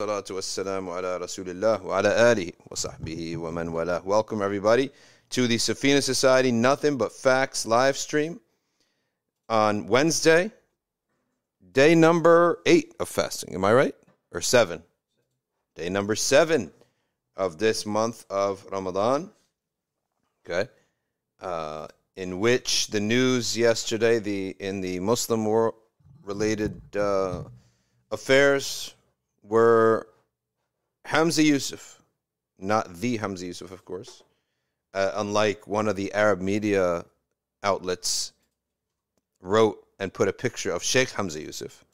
salatu wassalamu. Welcome everybody to the Safina Society Nothing But Facts live stream on Wednesday, day number eight of fasting. Am I right? Or seven? Day number seven of this month of Ramadan. Okay. Uh, in which the news yesterday, the in the Muslim world related uh, affairs were Humza Yousaf, not the Hamza Yusuf, of course. Uh, unlike one of the Arab media outlets wrote and put a picture of Sheikh Hamza Yusuf,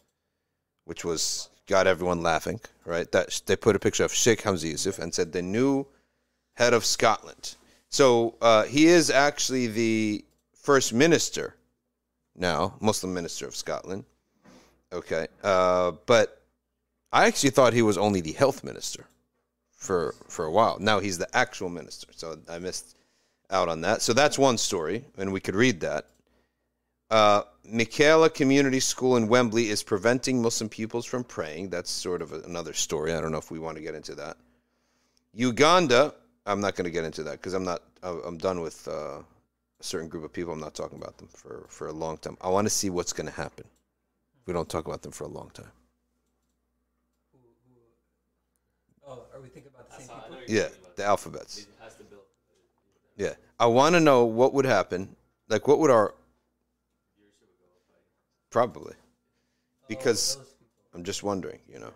which was got everyone laughing, right? That they put a picture of Sheikh Hamza Yusuf and said the new head of Scotland. So uh, he is actually the first minister now, Muslim minister of Scotland. Okay, uh, but I actually thought he was only the health minister for for a while. Now he's the actual minister, so I missed out on that. So that's one story, and we could read that. Uh, Michaela Community School in Wembley is preventing Muslim pupils from praying. That's sort of another story. I don't know if we want to get into that. Uganda, I'm not going to get into that because I'm not. I'm done with uh, a certain group of people. I'm not talking about them for for a long time. I want to see what's going to happen. We don't talk about them for a long time. Oh, are we thinking about the same people? Yeah, the alphabets. Yeah, I want to know what would happen. Like, what would our probably because I'm just wondering, you know.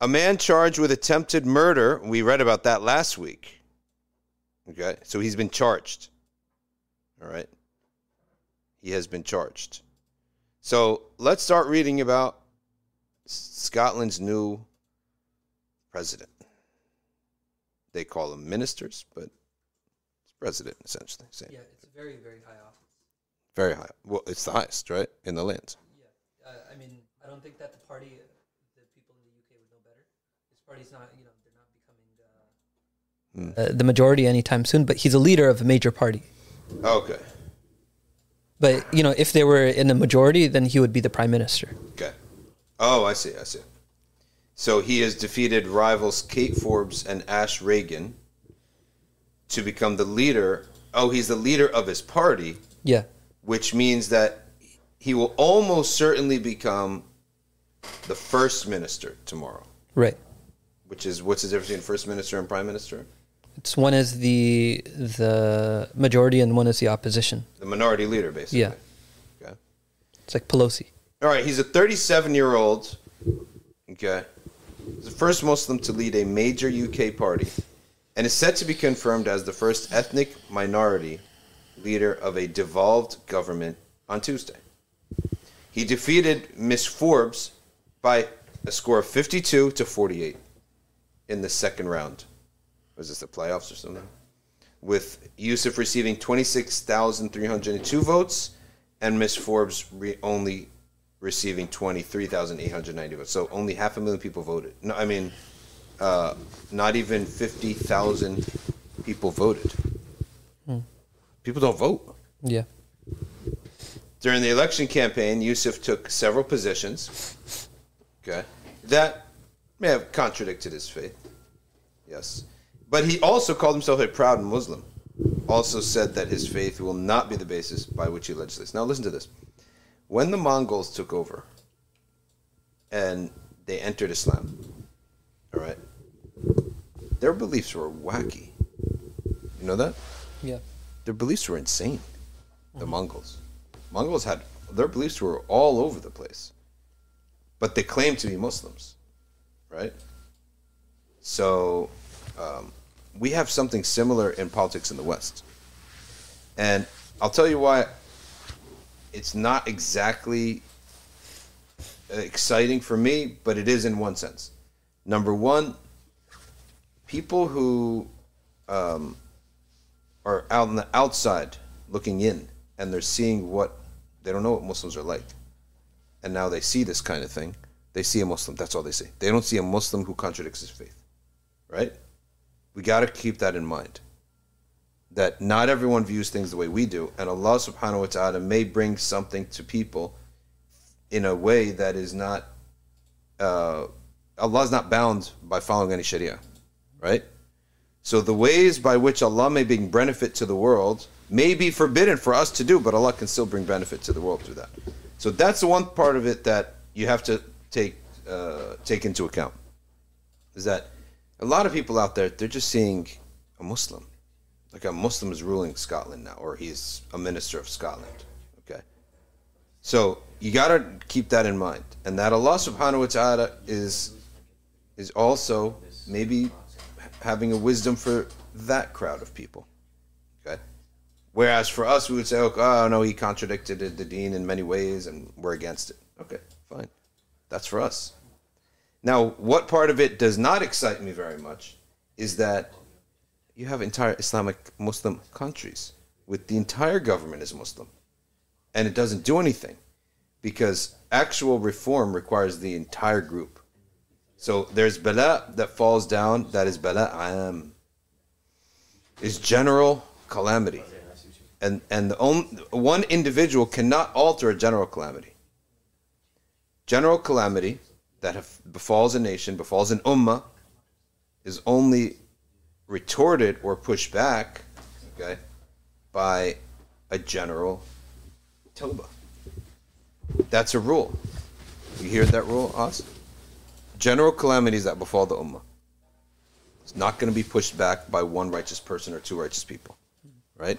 A man charged with attempted murder. We read about that last week. Okay, so he's been charged. All right, he has been charged. So let's start reading about Scotland's new president. They call them ministers, but it's president essentially. Same. Yeah, it's a very, very high office. Very high. Well, it's the highest, right, in the land. Yeah, uh, I mean, I don't think that the party, uh, the people in the UK would know better. This party's not, you know, they're not becoming uh, uh, the majority anytime soon. But he's a leader of a major party. Okay. But you know, if they were in the majority, then he would be the prime minister. Okay. Oh, I see. I see. So he has defeated rivals Kate Forbes and Ash Regan to become the leader. Oh, he's the leader of his party, Yeah, which means that he will almost certainly become the first minister tomorrow. right. Which is what's the difference between first minister and prime minister? It's one is the the majority and one is the opposition. The minority leader, basically. Yeah. Okay. It's like Pelosi. All right, he's a 37 year old. Okay. The first Muslim to lead a major UK party and is set to be confirmed as the first ethnic minority leader of a devolved government on Tuesday. He defeated Miss Forbes by a score of 52 to 48 in the second round. Was this the playoffs or something? With Yousaf receiving 26,302 votes and Miss Forbes re- only receiving 23,890 votes. So only half a million people voted. No, I mean, uh, not even 50,000 people voted. People don't vote. Yeah. During the election campaign, Yousaf took several positions. Okay. That may have contradicted his faith. Yes. But he also called himself a proud Muslim. Also said that his faith will not be the basis by which he legislates. Now listen to this. When the Mongols took over and they entered Islam, all right, their beliefs were wacky. You know that? Yeah. Their beliefs were insane. The Mongols. Mongols had their beliefs were all over the place. But they claimed to be Muslims, right? So um, we have something similar in politics in the West. And I'll tell you why it's not exactly exciting for me, but it is in one sense. Number one, people who um, are out on the outside looking in and they're seeing what they don't know what Muslims are like. And now they see this kind of thing. They see a Muslim, that's all they see. They don't see a Muslim who contradicts his faith. Right? We got to keep that in mind. That not everyone views things the way we do, and Allah subhanahu wa ta'ala may bring something to people in a way that is not uh, Allah is not bound by following any Sharia, right? So the ways by which Allah may bring benefit to the world may be forbidden for us to do, but Allah can still bring benefit to the world through that. So that's the one part of it that you have to take uh, take into account. Is that a lot of people out there they're just seeing a Muslim, like a Muslim is ruling Scotland now, or he's a minister of Scotland. Okay, so you got to keep that in mind, and that Allah Subhanahu wa Taala is is also maybe having a wisdom for that crowd of people. Okay. Whereas for us, we would say, oh, oh no, he contradicted the deen in many ways and we're against it. Okay, fine. That's for us. Now, what part of it does not excite me very much is that you have entire Islamic Muslim countries with the entire government is Muslim and it doesn't do anything because actual reform requires the entire group. So there's bala that falls down, that is bala am. Is general calamity. And and the only, one individual cannot alter a general calamity. General calamity that befalls a nation, befalls an ummah, is only retorted or pushed back, okay, by a general Toba. That's a rule. You hear that rule, Us? General calamities that befall the ummah. It's not going to be pushed back by one righteous person or two righteous people, right?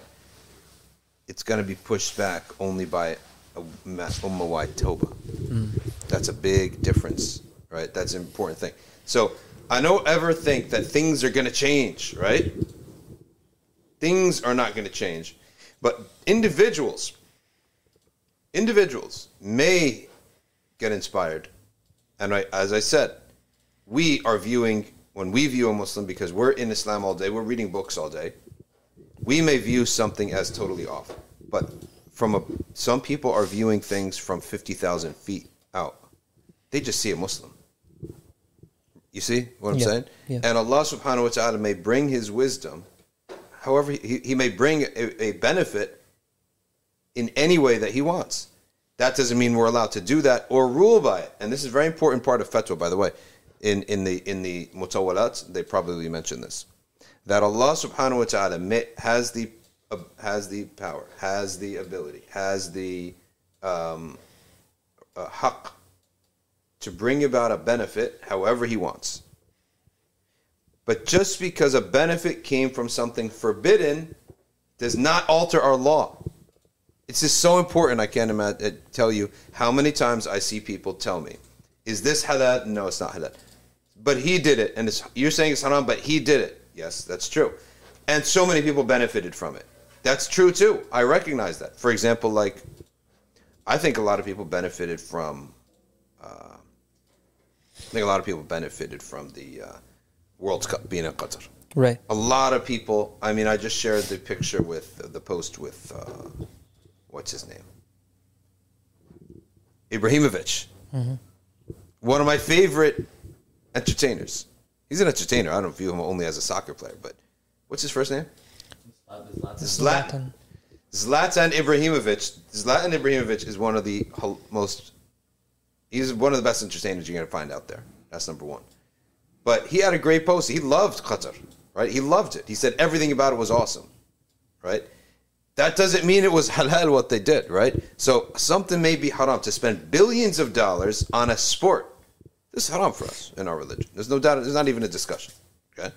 It's going to be pushed back only by a ummah-wide Toba. Mm. That's a big difference, right? That's an important thing. So I don't ever think that things are going to change, right? Things are not going to change, but individuals, individuals may get inspired and I, as I said, we are viewing, when we view a Muslim, because we're in Islam all day, we're reading books all day, we may view something as totally off. But from a, some people are viewing things from 50,000 feet out. They just see a Muslim. You see what I'm Yeah, saying? yeah. And Allah subhanahu wa ta'ala may bring His wisdom, however, He, he may bring a, a benefit in any way that He wants. That doesn't mean we're allowed to do that or rule by it. And this is a very important part of fatwa, by the way. In, in the in the mutawalat, they probably mention this. That Allah subhanahu wa ta'ala may- has the uh, has the power, has the ability, has the um, uh, haqq to bring about a benefit however he wants. But just because a benefit came from something forbidden does not alter our law. It's just so important. I can't imagine, uh, tell you how many times I see people tell me, "Is this halal?" No, it's not halal. But he did it, and you're saying it's haram, but he did it. Yes, that's true. And so many people benefited from it. That's true too. I recognize that. For example, like I think a lot of people benefited from. Uh, I think a lot of people benefited from the uh, World Cup being in Qatar. Right. A lot of people. I mean, I just shared the picture with the post with uh, what's his name, Ibrahimovic. One of my favorite entertainers. He's an entertainer. I don't view him only as a soccer player, but what's his first name? Zlatan. Zlatan. Zlatan Ibrahimovic. Zlatan Ibrahimovic is one of the most. He's one of the best entertainers you're gonna find out there. That's number one. But he had a great post. He loved Qatar, right? He loved it. He said everything about it was awesome, right? That doesn't mean it was halal what they did, right? So something may be haram to spend billions of dollars on a sport. This is haram for us in our religion. There's no doubt. There's not even a discussion. Okay.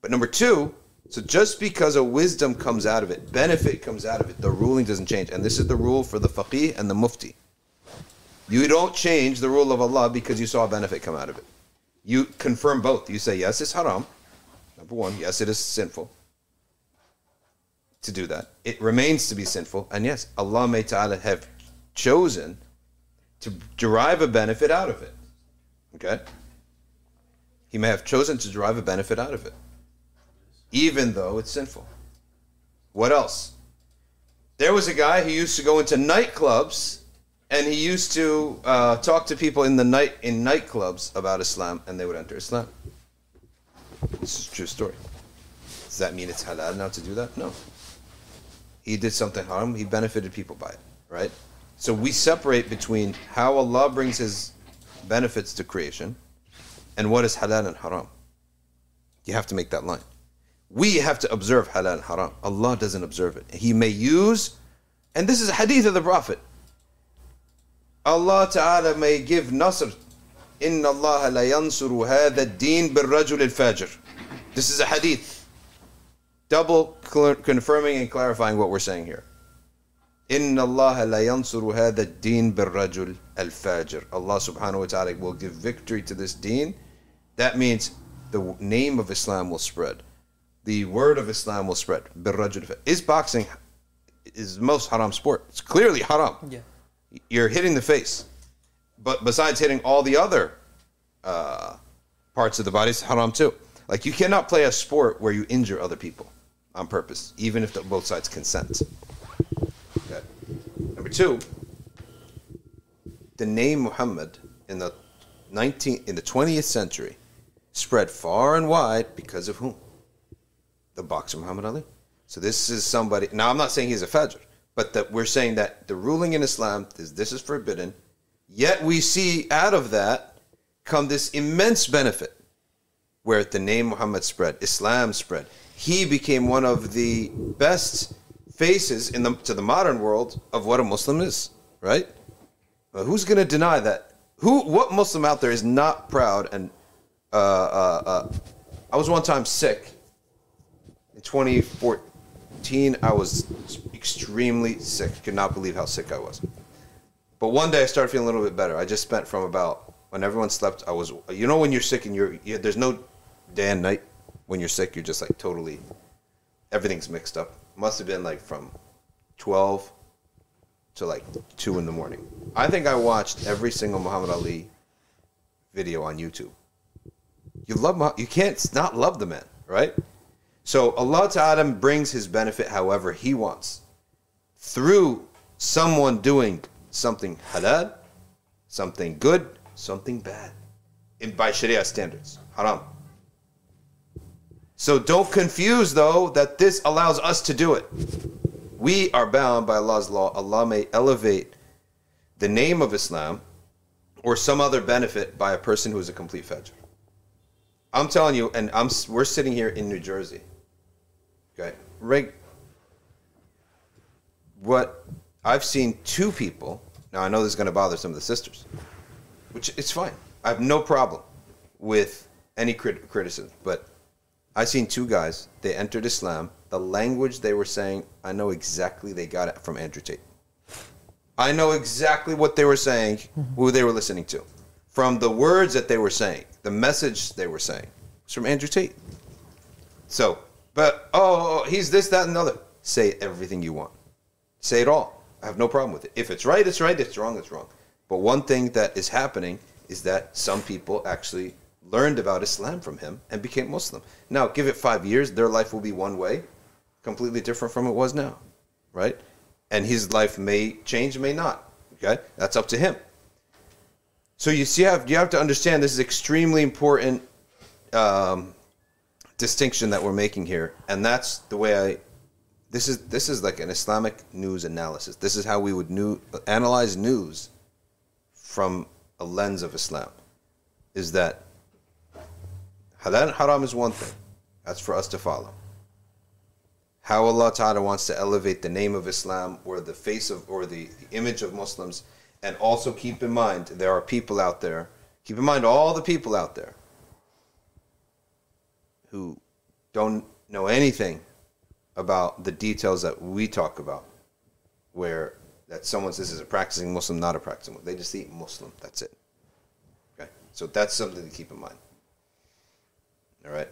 But number two, so just because a wisdom comes out of it, benefit comes out of it, the ruling doesn't change. And this is the rule for the faqih and the mufti. You don't change the rule of Allah because you saw a benefit come out of it. You confirm both. You say, yes, it's haram. Number one, yes, it is sinful to do that. It remains to be sinful. And yes, Allah may ta'ala have chosen to derive a benefit out of it. Okay? He may have chosen to derive a benefit out of it, even though it's sinful. What else? There was a guy who used to go into nightclubs and he used to uh, talk to people in the night in nightclubs about Islam, and they would enter Islam. This is a true story. Does that mean it's halal now to do that? No. He did something haram. He benefited people by it, right? So we separate between how Allah brings His benefits to creation, and what is halal and haram. You have to make that line. We have to observe halal and haram. Allah doesn't observe it. He may use, and this is a hadith of the Prophet. Allah Ta'ala may give nasr. Inna Allah la yansuru hadha din bil rajul al fajir. This is a hadith. Double confirming and clarifying what we're saying here. Inna Allah la yansuru hadha din bil rajul al fajir. Allah subhanahu wa ta'ala will give victory to this deen. That means the name of Islam will spread. The word of Islam will spread. Bil rajul. Is boxing is the most haram sport? It's clearly haram Yeah. You're hitting the face. But besides hitting all the other uh, parts of the body, it's haram too. Like you cannot play a sport where you injure other people on purpose, even if the, both sides consent. Okay. Number two, the name Muhammad in the 19th, in the 20th century spread far and wide because of whom? The boxer Muhammad Ali. So this is somebody. Now I'm not saying he's a fajir, but that we're saying that the ruling in Islam is this is forbidden. Yet we see out of that come this immense benefit, where the name Muhammad spread, Islam spread. He became one of the best faces in the to the modern world of what a Muslim is. Right? Who's going to deny that? Who? What Muslim out there is not proud and uh, uh, uh, I was one time sick in 2014. I was extremely sick. Could not believe how sick I was. But one day I started feeling a little bit better. I just spent from about when everyone slept. I was, you know, when you're sick and you're, you, there's no day and night. When you're sick, you're just like totally, everything's mixed up. Must have been like from 12 to like two in the morning. I think I watched every single Muhammad Ali video on YouTube. You love Muhammad, you can't not love the man, right? So Allah Ta'ala brings his benefit however he wants. Through someone doing something halal, something good, something bad. In by Sharia standards. Haram. So don't confuse though that this allows us to do it. We are bound by Allah's law. Allah may elevate the name of Islam or some other benefit by a person who is a complete fajir. I'm telling you, and I'm we're sitting here in New Jersey. Okay, Reg, what I've seen two people. Now I know this is going to bother some of the sisters, which it's fine. I have no problem with any crit- criticism, but I've seen two guys. They entered Islam. The language they were saying, I know exactly they got it from Andrew Tate. I know exactly what they were saying, who they were listening to. From the words that they were saying, the message they were saying was from Andrew Tate. So, but, oh, oh, he's this, that, and another. Say everything you want. Say it all. I have no problem with it. If it's right, it's right. If it's wrong, it's wrong. But one thing that is happening is that some people actually learned about Islam from him and became Muslim. Now, give it five years, their life will be one way, completely different from it was now, right? And his life may change, may not. Okay, that's up to him. So you see, you have, you have to understand this is extremely important um, distinction that we're making here, and that's the way I. This is this is like an Islamic news analysis. This is how we would new, analyze news from a lens of Islam. Is that halal and haram is one thing. That's for us to follow. How Allah Ta'ala wants to elevate the name of Islam or the face of or the, the image of Muslims. And also keep in mind there are people out there. Keep in mind all the people out there who don't know anything about the details that we talk about, where that someone says is a practicing Muslim, not a practicing Muslim. They just eat Muslim. That's it. Okay, so that's something to keep in mind. All right,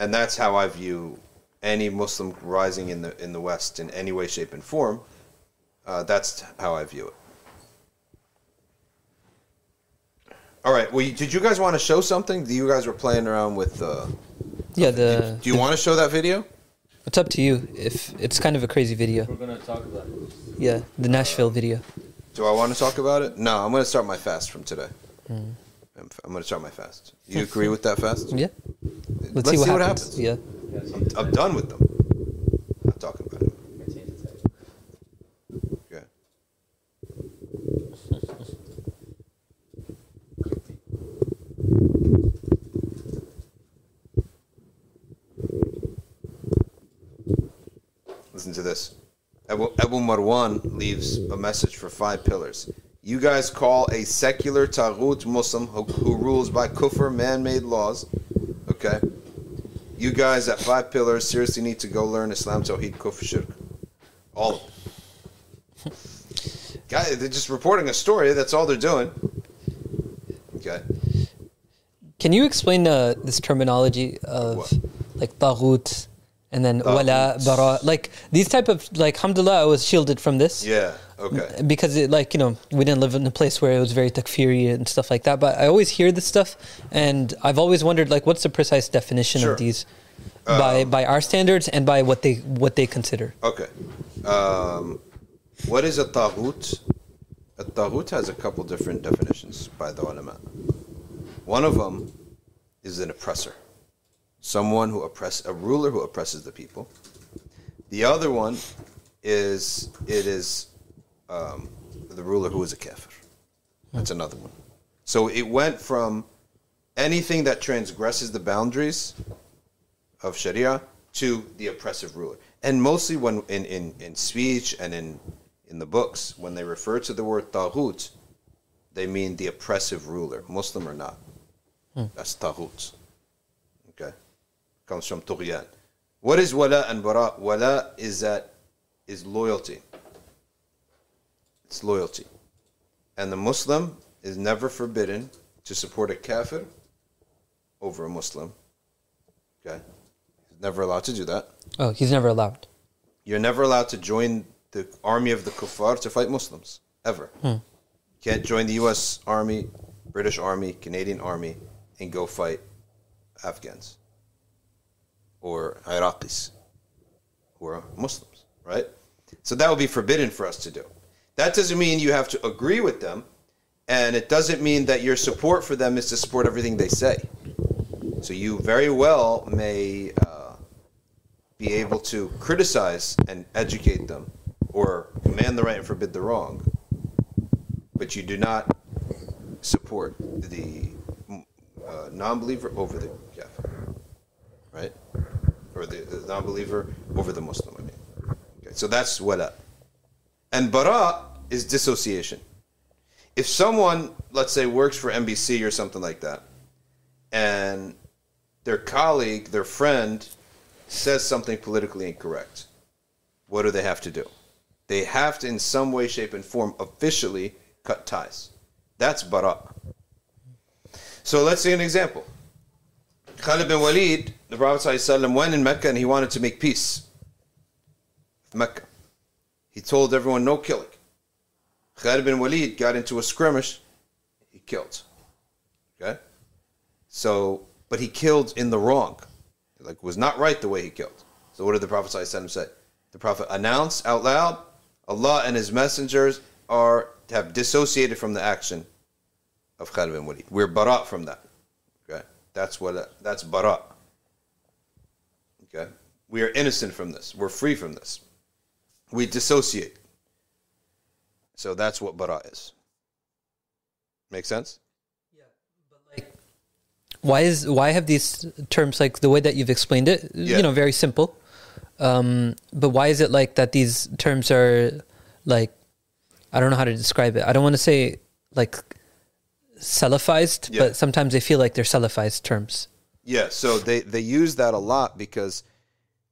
and that's how I view any Muslim rising in the in the West in any way, shape, and form. Uh, that's how I view it. All right. Well, did you guys want to show something? You guys were playing around with. Uh, Yeah, the. do you want to show that video? It's up to you. If it's kind of a crazy video. We're gonna talk about it. Yeah, the Nashville video. Do I want to talk about it? No, I'm going to start my fast from today. Mm. I'm, I'm going to start my fast. You agree with that fast? Yeah. Let's, see, what, happens. Yeah. I'm, I'm done with them. Not talking about it. Okay. Listen to this. Abu, Abu Marwan leaves a message for five pillars. You guys call a secular Taghut Muslim who, who rules by kufr, man made laws. Okay? You guys at five pillars seriously need to go learn Islam, Tawheed, Kufr, Shirk. All of them. Guys, they're just reporting a story. That's all they're doing. Okay. Can you explain uh, this terminology of What? like taghut and then wala, Taghut. bara? Like these type of like, alhamdulillah, I was shielded from this. Yeah. Okay. Because it like you know we didn't live in a place where it was very takfiri and stuff like that. But I always hear this stuff, and I've always wondered like what's the precise definition Sure. of these by by our standards and by what they what they consider. Okay. Um, what is a taghut? A taghut has a couple different definitions by the ulama. One of them is an oppressor, someone who oppress a ruler who oppresses the people. The other one is it is um, the ruler who is a kafir. That's another one. So it went from anything that transgresses the boundaries of Sharia to the oppressive ruler. And mostly when in, in, in speech and in in the books, when they refer to the word taghut, they mean the oppressive ruler, Muslim or not. That's taghut. Comes from tughyan. What is wala and bara? Wala is that is loyalty. It's loyalty. And the Muslim is never forbidden to support a kafir over a Muslim. Okay. He's never allowed to do that. Oh, he's never allowed. You're never allowed to join the army of the kuffar to fight Muslims. Ever. Hmm. Can't join the US Army, British Army, Canadian Army, and go fight Afghans or Iraqis who are Muslims, right? So that would be forbidden for us to do. That doesn't mean you have to agree with them, and it doesn't mean that your support for them is to support everything they say. So you very well may uh, be able to criticize and educate them, or command the right and forbid the wrong, but you do not support the uh, non-believer over the kafir, right? Or the, the non-believer over the Muslim. I mean, okay, so that's wala. And bara is dissociation. If someone, let's say, works for NBC or something like that, and their colleague, their friend, says something politically incorrect, what do they have to do? They have to, in some way, shape, and form, officially cut ties. That's bara. So let's see an example. Khalid bin Walid, the Prophet ﷺ, went in Mecca and he wanted to make peace. Mecca. He told everyone no killing. Khalid bin Walid got into a skirmish, he killed. Okay? So, but he killed in the wrong. Like, was not right the way he killed. So, what did the Prophet ﷺ say? The Prophet announced out loud Allah and His messengers are have dissociated from the action of Khalid bin Walid. We're barat from that. That's what that's barat. Okay? We are innocent from this. We're free from this. We dissociate. So that's what bara is. Make sense? Yeah, but like why is why have these terms like the way that you've explained it? Yeah. You know, very simple. Um, but why is it like that? These terms are like I don't know how to describe it. I don't want to say like salafized, Yeah. but sometimes they feel like they're salafized terms. Yeah, so they, they use that a lot because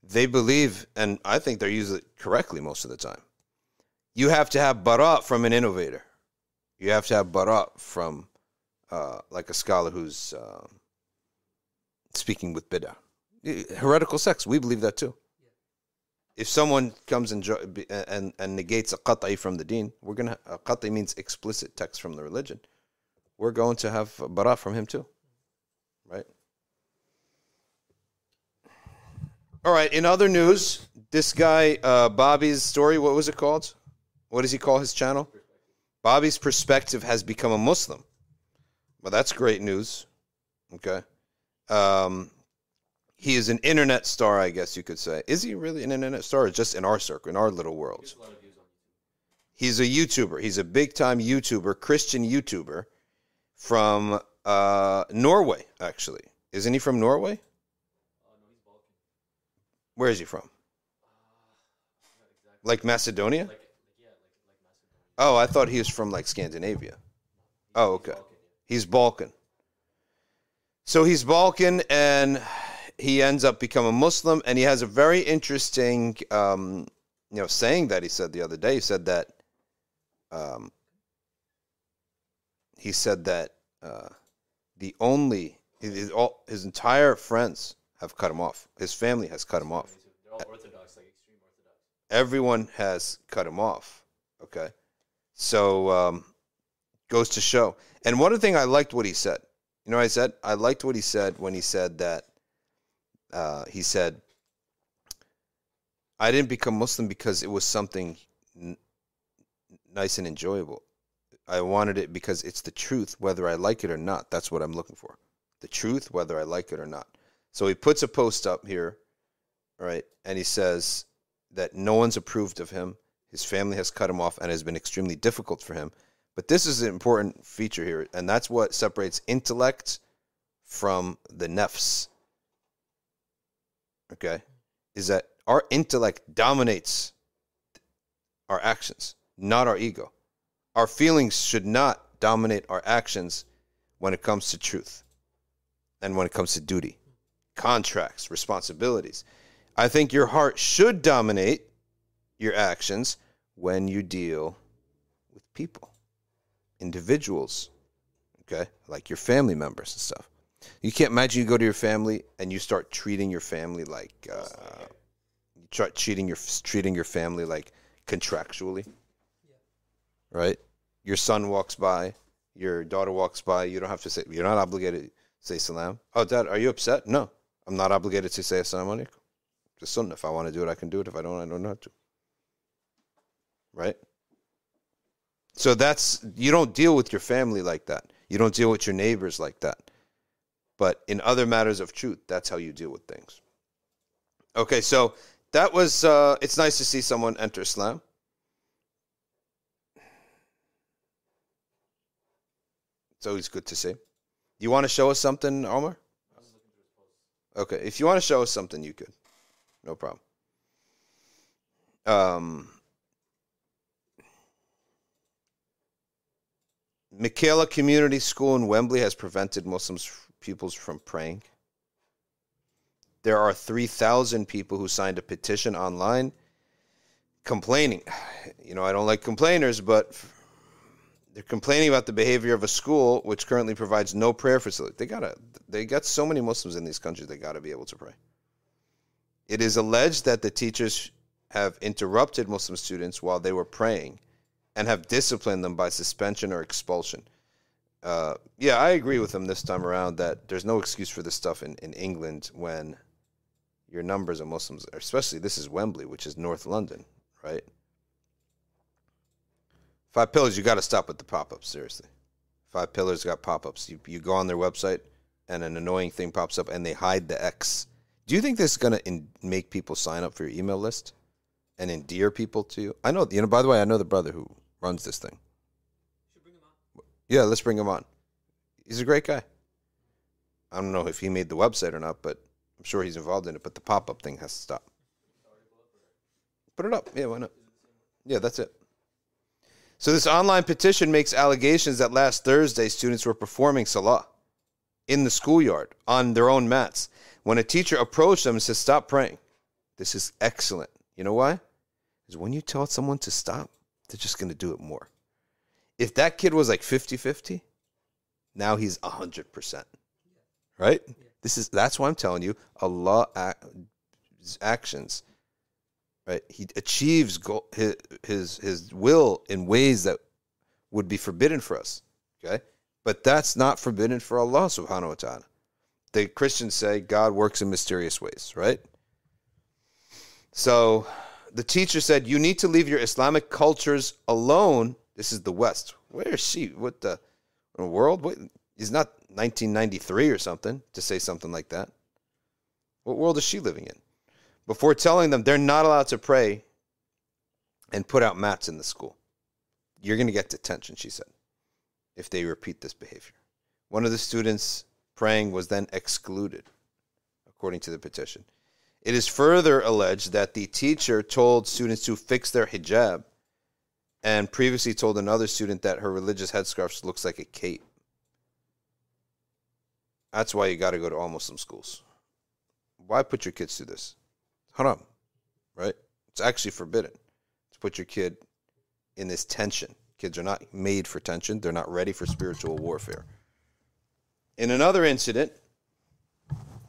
they believe, and I think they use it correctly most of the time. You have to have barat from an innovator. You have to have barat from uh, like a scholar who's um speaking with bid'ah. Heretical sects, we believe that too. If someone comes and, and, and negates a qat'i from the deen, we're gonna a qat'i means explicit text from the religion. We're going to have barat from him too, right? All right. In other news, this guy uh, Bobby's story. What was it called? What does he call his channel? Bobby's perspective has become a Muslim. Well, that's great news. Okay. Um, he is an internet star, I guess you could say. Is he really an internet star, or just in our circle, in our little world? He's a YouTuber. He's a big time YouTuber, Christian YouTuber from uh, Norway, actually. Isn't he from Norway? Where is he from? Like Macedonia? Oh, I thought he was from like Scandinavia. Oh, okay. He's Balkan. So he's Balkan and he ends up becoming a Muslim and he has a very interesting um, you know saying that he said the other day. He said that um, he said that uh, the only his, all, his entire friends have cut him off. His family has cut him off. They're all orthodox, like extreme orthodox. Everyone has cut him off. Okay, so um, goes to show. And one of thing I liked what he said. You know, what I said I liked what he said when he said that. Uh, he said, "I didn't become Muslim because it was something n- nice and enjoyable. I wanted it because it's the truth, whether I like it or not. That's what I'm looking for. The truth, whether I like it or not." So he puts a post up here, right, and he says that no one's approved of him. His family has cut him off and has been extremely difficult for him. But this is an important feature here, and that's what separates intellect from the nefs. Okay? Is that our intellect dominates our actions, not our ego. Our feelings should not dominate our actions when it comes to truth and when it comes to duty, contracts, responsibilities. I think your heart should dominate your actions when you deal with people, individuals, okay, like your family members and stuff. You can't imagine you go to your family and you start treating your family like uh, treating your treating your family like contractually, right? Your son walks by, your daughter walks by. You don't have to say. You're not obligated to say salam. Oh, dad, are you upset? No, I'm not obligated to say assalamu alaikum. It's. If I want to do it, I can do it. If I don't, I don't have to. Right? So that's you don't deal with your family like that. You don't deal with your neighbors like that. But in other matters of truth, that's how you deal with things. Okay, so that was uh it's nice to see someone enter Islam. It's always good to see. You want to show us something, Omar? Okay, if you want to show us something, you could. No problem. Um, Michaela Community School in Wembley has prevented Muslims pupils from praying. There are 3,000 people who signed a petition online complaining. You know, I don't like complainers, but they're complaining about the behavior of a school which currently provides no prayer facility. They gotta, they got so many Muslims in these countries. They gotta be able to pray. It is alleged that the teachers have interrupted Muslim students while they were praying, and have disciplined them by suspension or expulsion. Uh, yeah, I agree with them this time around that there's no excuse for this stuff in, in England when your numbers of Muslims, especially this is Wembley, which is North London, right? Five Pillars, you got to stop with the pop ups, seriously. Five Pillars got pop ups. You, you go on their website and an annoying thing pops up and they hide the X. Do you think this is going to make people sign up for your email list and endear people to you? I know, you know, by the way, I know the brother who runs this thing. Yeah, let's bring him on. He's a great guy. I don't know if he made the website or not, but I'm sure he's involved in it. But the pop up thing has to stop. Put it up. Yeah, why not? Yeah, that's it. So this online petition makes allegations that last Thursday students were performing salah in the schoolyard on their own mats. When a teacher approached them and said, Stop praying. This is excellent. You know why? Because when you tell someone to stop, they're just going to do it more. If that kid was like 50 50, now he's 100%. Right? This is that's why I'm telling you Allah ac- actions right? He achieves his, his his will in ways that would be forbidden for us okay? But that's not forbidden for Allah subhanahu wa ta'ala. The Christians say God works in mysterious ways right? So the teacher said you need to leave your Islamic cultures alone. This is the West. Where is she? What the world? What he's not 1993 or something to say something like that. What world is she living in? Before telling them they're not allowed to pray and put out mats in the school. You're going to get detention, she said, if they repeat this behavior. One of the students praying was then excluded, according to the petition. It is further alleged that the teacher told students to fix their hijab and previously told another student that her religious headscarf looks like a cape. That's why you got to go to all Muslim schools. Why put your kids through this? Haram, right? It's actually forbidden to put your kid in this tension. Kids are not made for tension, they're not ready for spiritual warfare. In another incident,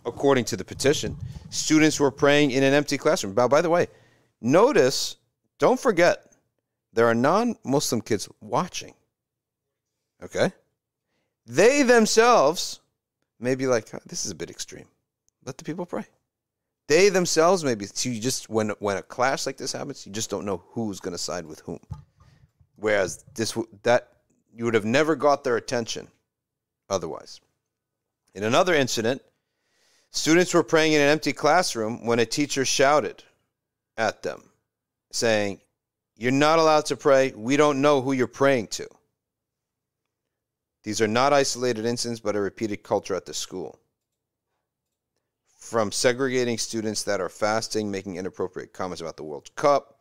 according to the petition, students were praying in an empty classroom. By, by the way, notice, don't forget, there are non Muslim kids watching. Okay? They themselves may be like, this is a bit extreme. Let the people pray. They themselves maybe so you just when when a clash like this happens, you just don't know who's going to side with whom. Whereas this that you would have never got their attention otherwise. In another incident, students were praying in an empty classroom when a teacher shouted at them, saying, You're not allowed to pray. We don't know who you're praying to. These are not isolated incidents, but a repeated culture at the school. From segregating students that are fasting, making inappropriate comments about the World Cup,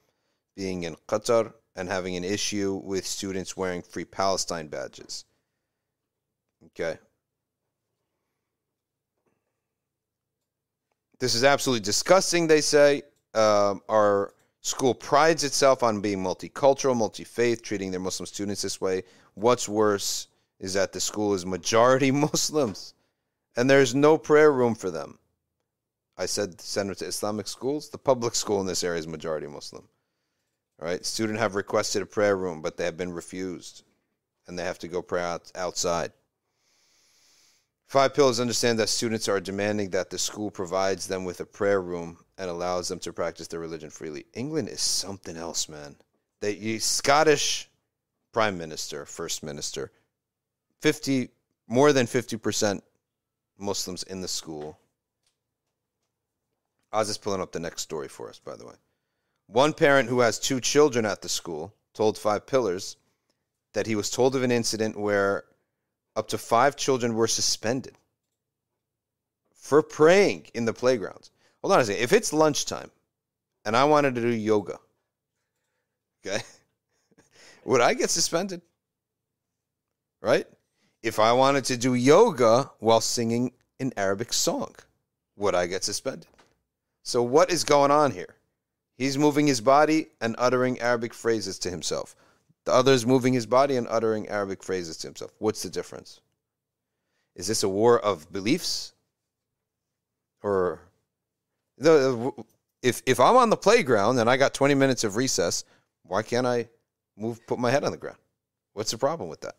being in Qatar, and having an issue with students wearing Free Palestine badges. Okay. This is absolutely disgusting, they say. Um, our school prides itself on being multicultural, multi faith, treating their Muslim students this way. What's worse is that the school is majority Muslims and there's no prayer room for them. I said send them to Islamic schools. The public school in this area is majority Muslim. All right, students have requested a prayer room, but they have been refused, and they have to go pray out, outside. Five Pillars understand that students are demanding that the school provides them with a prayer room and allows them to practice their religion freely. England is something else, man. The Scottish Prime Minister, First Minister, fifty more than fifty percent Muslims in the school. I was just pulling up the next story for us, by the way. One parent who has two children at the school told Five Pillars that he was told of an incident where up to five children were suspended for praying in the playgrounds. Hold on a second. If it's lunchtime and I wanted to do yoga, okay, would I get suspended? Right? If I wanted to do yoga while singing an Arabic song, would I get suspended? So, what is going on here? He's moving his body and uttering Arabic phrases to himself. The other is moving his body and uttering Arabic phrases to himself. What's the difference? Is this a war of beliefs? Or if if I'm on the playground and I got 20 minutes of recess, why can't I move put my head on the ground? What's the problem with that?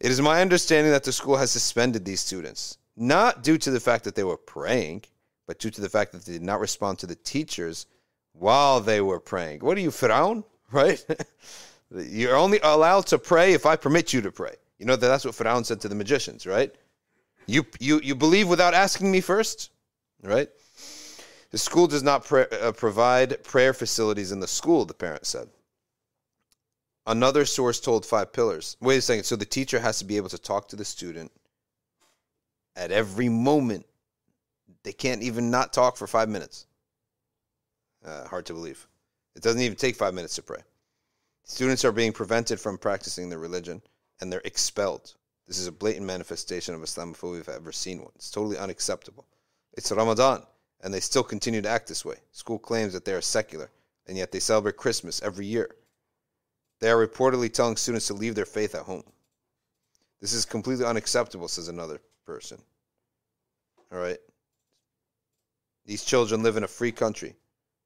It is my understanding that the school has suspended these students, not due to the fact that they were praying, but due to the fact that they did not respond to the teachers while they were praying. What are you, Firaun? Right? You're only allowed to pray if I permit you to pray. You know that that's what Firaun said to the magicians, right? You, you, you believe without asking me first, right? The school does not uh, provide prayer facilities in the school, the parent said. Another source told Five Pillars. Wait a second. So the teacher has to be able to talk to the student at every moment. They can't even not talk for five minutes. Uh, hard to believe. It doesn't even take five minutes to pray. Students are being prevented from practicing their religion and they're expelled. This is a blatant manifestation of Islamophobia if I've ever seen one. It's totally unacceptable. It's Ramadan and they still continue to act this way. School claims that they are secular and yet they celebrate Christmas every year. They are reportedly telling students to leave their faith at home. This is completely unacceptable, says another person. All right? These children live in a free country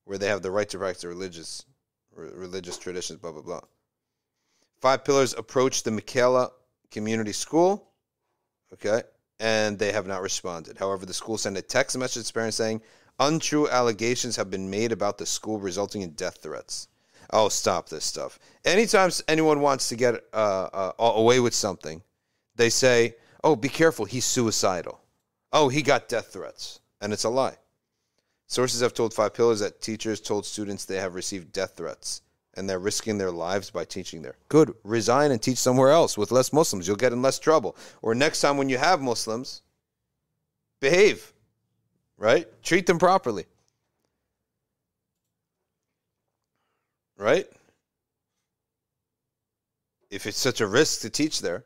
where they have the right to practice religious religious traditions, blah blah blah. Five Pillars approached the Michaela Community School, okay, and they have not responded. However, the school sent a text message to parents saying untrue allegations have been made about the school, resulting in death threats. Oh, stop this stuff. Anytime anyone wants to get uh, uh, away with something, they say, "Oh, be careful, he's suicidal." Oh, he got death threats, and it's a lie. Sources have told Five Pillars that teachers told students they have received death threats and they're risking their lives by teaching there. Good, resign and teach somewhere else with less Muslims. You'll get in less trouble. Or next time when you have Muslims, behave, right? Treat them properly. Right? If it's such a risk to teach there,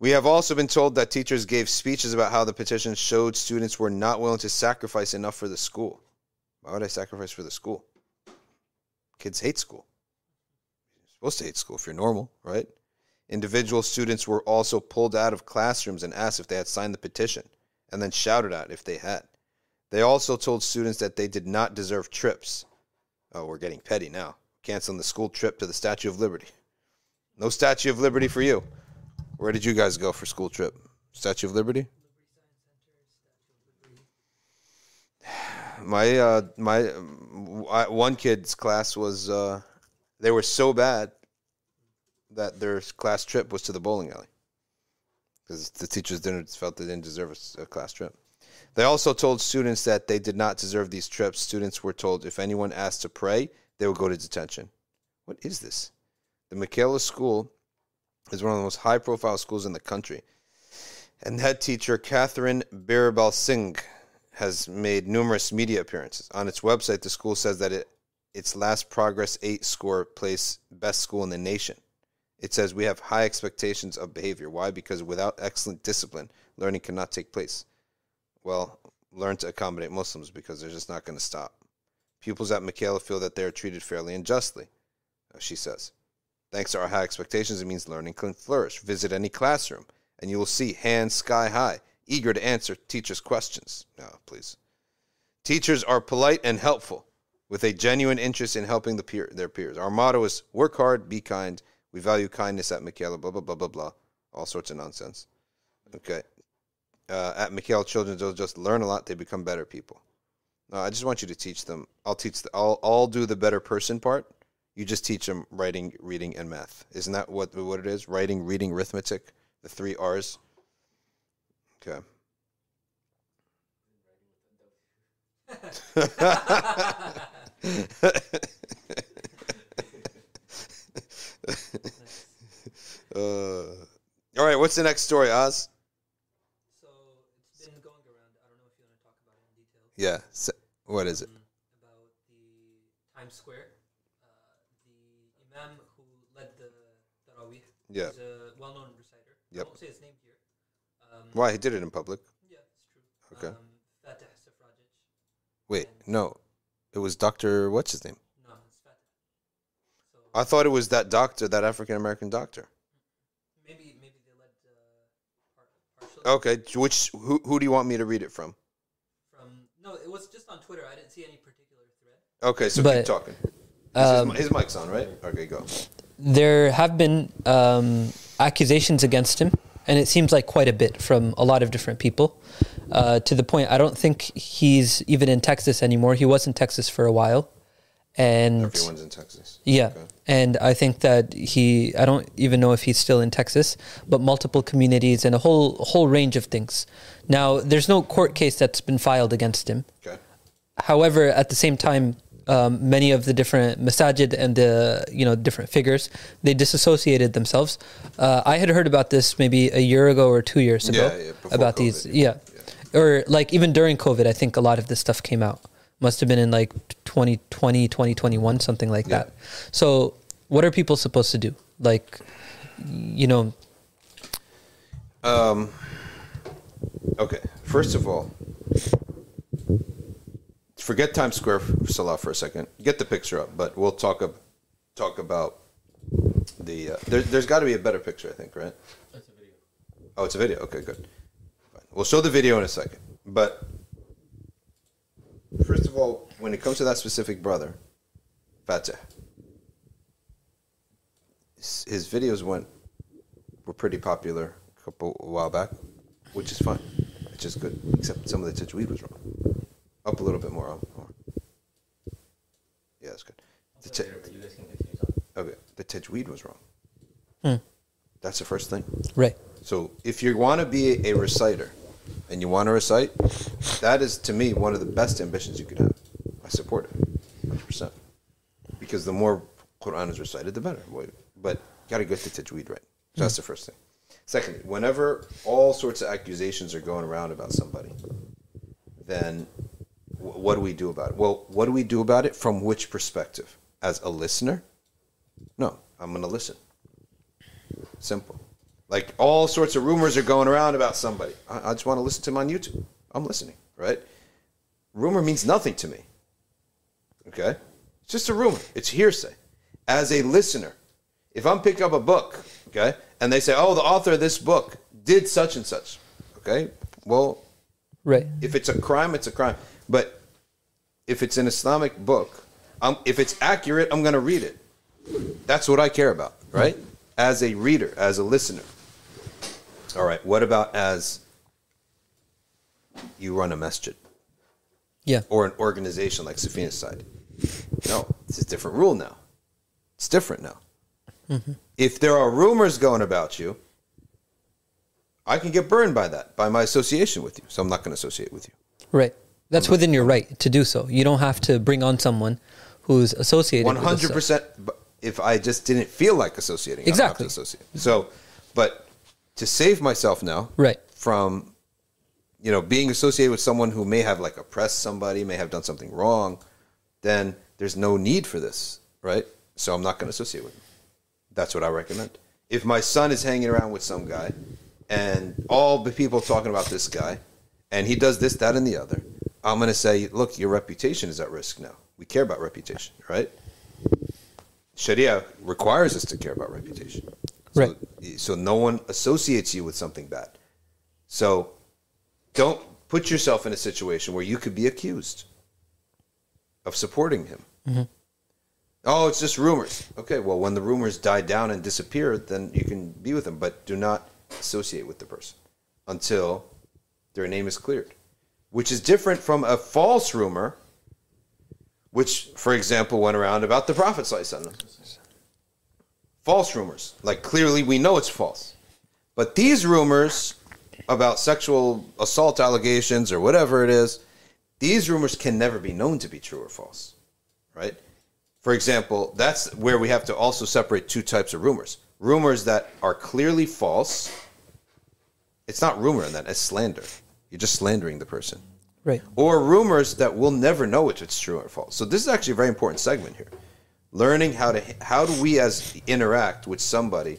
we have also been told that teachers gave speeches about how the petition showed students were not willing to sacrifice enough for the school. Why would I sacrifice for the school? Kids hate school. You're supposed to hate school if you're normal, right? Individual students were also pulled out of classrooms and asked if they had signed the petition, and then shouted at if they had. They also told students that they did not deserve trips. Oh, we're getting petty now. Canceling the school trip to the Statue of Liberty. No Statue of Liberty for you. Where did you guys go for school trip? Statue of Liberty? My uh my I- one kid's class was uh they were so bad that their class trip was to the bowling alley because the teachers didn't felt they didn't deserve a class trip. They also told students that they did not deserve these trips. Students were told if anyone asked to pray, they would go to detention. What is this? The Michaela School is one of the most high profile schools in the country. And head teacher Catherine Birabal Singh has made numerous media appearances. On its website, the school says that it its last Progress 8 score place best school in the nation. It says we have high expectations of behavior. Why? Because without excellent discipline, learning cannot take place. Well, learn to accommodate Muslims because they're just not going to stop. Pupils at Michaela feel that they are treated fairly and justly, she says. Thanks to our high expectations, it means learning can flourish. Visit any classroom, and you will see hands sky high, eager to answer teachers' questions. No, please. Teachers are polite and helpful, with a genuine interest in helping the peer, their peers. Our motto is work hard, be kind. We value kindness at Michaela, blah, blah, blah, blah, blah. All sorts of nonsense. Okay. Uh, at Michaela, children don't just learn a lot, they become better people. No, I just want you to teach them. I'll teach. I'll, I'll do the better person part. You just teach them writing, reading, and math. Isn't that what what it is? Writing, reading, arithmetic, the three R's. Okay. uh, all right, what's the next story, Oz? So it's been going around. I don't know if you want to talk about it in detail. Yeah. s what is it the Times Square, uh, the imam who led the Tarawih. Yeah. He's a well-known reciter. Yep. I won't say his name here. Um, Why he did it in public? Yeah, it's true. Okay. Um, Fatih Seferagic. Wait, no, it was Doctor. What's his name? No, it's Fatih. So I thought it was that doctor, that African American doctor. maybe maybe they led uh, par- partially Okay, which who who do you want me to read it from? from. No, it was just on Twitter. I didn't see any particular thread. Okay, so But, keep talking. Um, his, his mic's on, right? Okay, go. There have been um, accusations against him, and it seems like quite a bit from a lot of different people. Uh, to the point, I don't think he's even in Texas anymore. He was in Texas for a while, and Everyone's in Texas. yeah, Okay. and I think that he. I don't even know if he's still in Texas, but multiple communities and a whole whole range of things. Now, there's no court case that's been filed against him. Okay. However, at the same time, um, many of the different masajid and the you know different figures they disassociated themselves. Uh, I had heard about this maybe a year ago or two years ago Yeah, yeah, about these. COVID. Yeah. or like even during COVID, I think a lot of this stuff came out. Must have been in like 2020, 2021, something like Yeah. that. So, what are people supposed to do? Like, you know, Um. Okay. First of all, forget Times Square for Salah for a second. Get the picture up, but we'll talk ab- talk about the. Uh, there, there's got to be a better picture, I think, right? That's a video. Oh, it's a video. Okay, good. Fine. We'll show the video in a second. But first of all, when it comes to that specific brother, Fatih, his his videos went were pretty popular a couple a while back, which is fine. It's just good, except some of the tajweed was wrong. Up a little bit more. Up more. Yeah, that's good. The ta- okay, the tajweed was wrong. Hmm. That's the first thing. Right. So if you want to be a reciter and you want to recite, that is to me one of the best ambitions you could have. I support it, 100%. Because the more Quran is recited, the better. But you got to get the tajweed right. So that's the first thing. Secondly, whenever all sorts of accusations are going around about somebody, then wh- what do we do about it? Well, what do we do about it from which perspective? as a listener? No, I'm going to listen. Simple. Like all sorts of rumors are going around about somebody. I, I just want to listen to them on YouTube. I'm listening, right? Rumor means nothing to me. Okay? It's just a rumor. It's hearsay. As a listener, if I'm picking up a book, okay, and they say, oh, the author of this book did such and such, okay, well, Right. if it's a crime, it's a crime. But if it's an Islamic book, um, if it's accurate, I'm going to read it. That's what I care about, right? As a reader, as a listener. All right. What about as you run a masjid Yeah. or an organization like Safina Society? No, it's a different rule now. It's different now. If there are rumors going about you, I can get burned by that, by my association with you. So I'm not going to associate with you. Right. That's within your right to do so. You don't have to bring on someone who's associated. With One hundred percent. If I just didn't feel like associating, I don't have to Exactly. associate. So, but to save myself now, Right. from you know being associated with someone who may have like oppressed somebody, may have done something wrong, then there's no need for this, right? So I'm not going to associate with him. That's what I recommend. If my son is hanging around with some guy, and all the people talking about this guy, and he does this, that, and the other, I'm going to say, look, your reputation is at risk now. We care about reputation, right? Sharia requires us to care about reputation. So, Right. So no one associates you with something bad. So don't put yourself in a situation where you could be accused of supporting him. Mm-hmm. Oh, it's just rumors. Okay, well, when the rumors die down and disappear, then you can be with them, but do not associate with the person until their name is cleared, which is different from a false rumor, which, for example, went around about the Prophet. False rumors. Like, clearly we know it's false. But these rumors about sexual assault allegations or whatever it is, these rumors can never be known to be true or false, right? For example, that's where we have to also separate two types of rumors. Rumors that are clearly false. It's not rumor in that, it's slander. You're just slandering the person. Right. Or rumors that we'll never know if it's true or false. So this is actually a very important segment here. Learning how to how do we as interact with somebody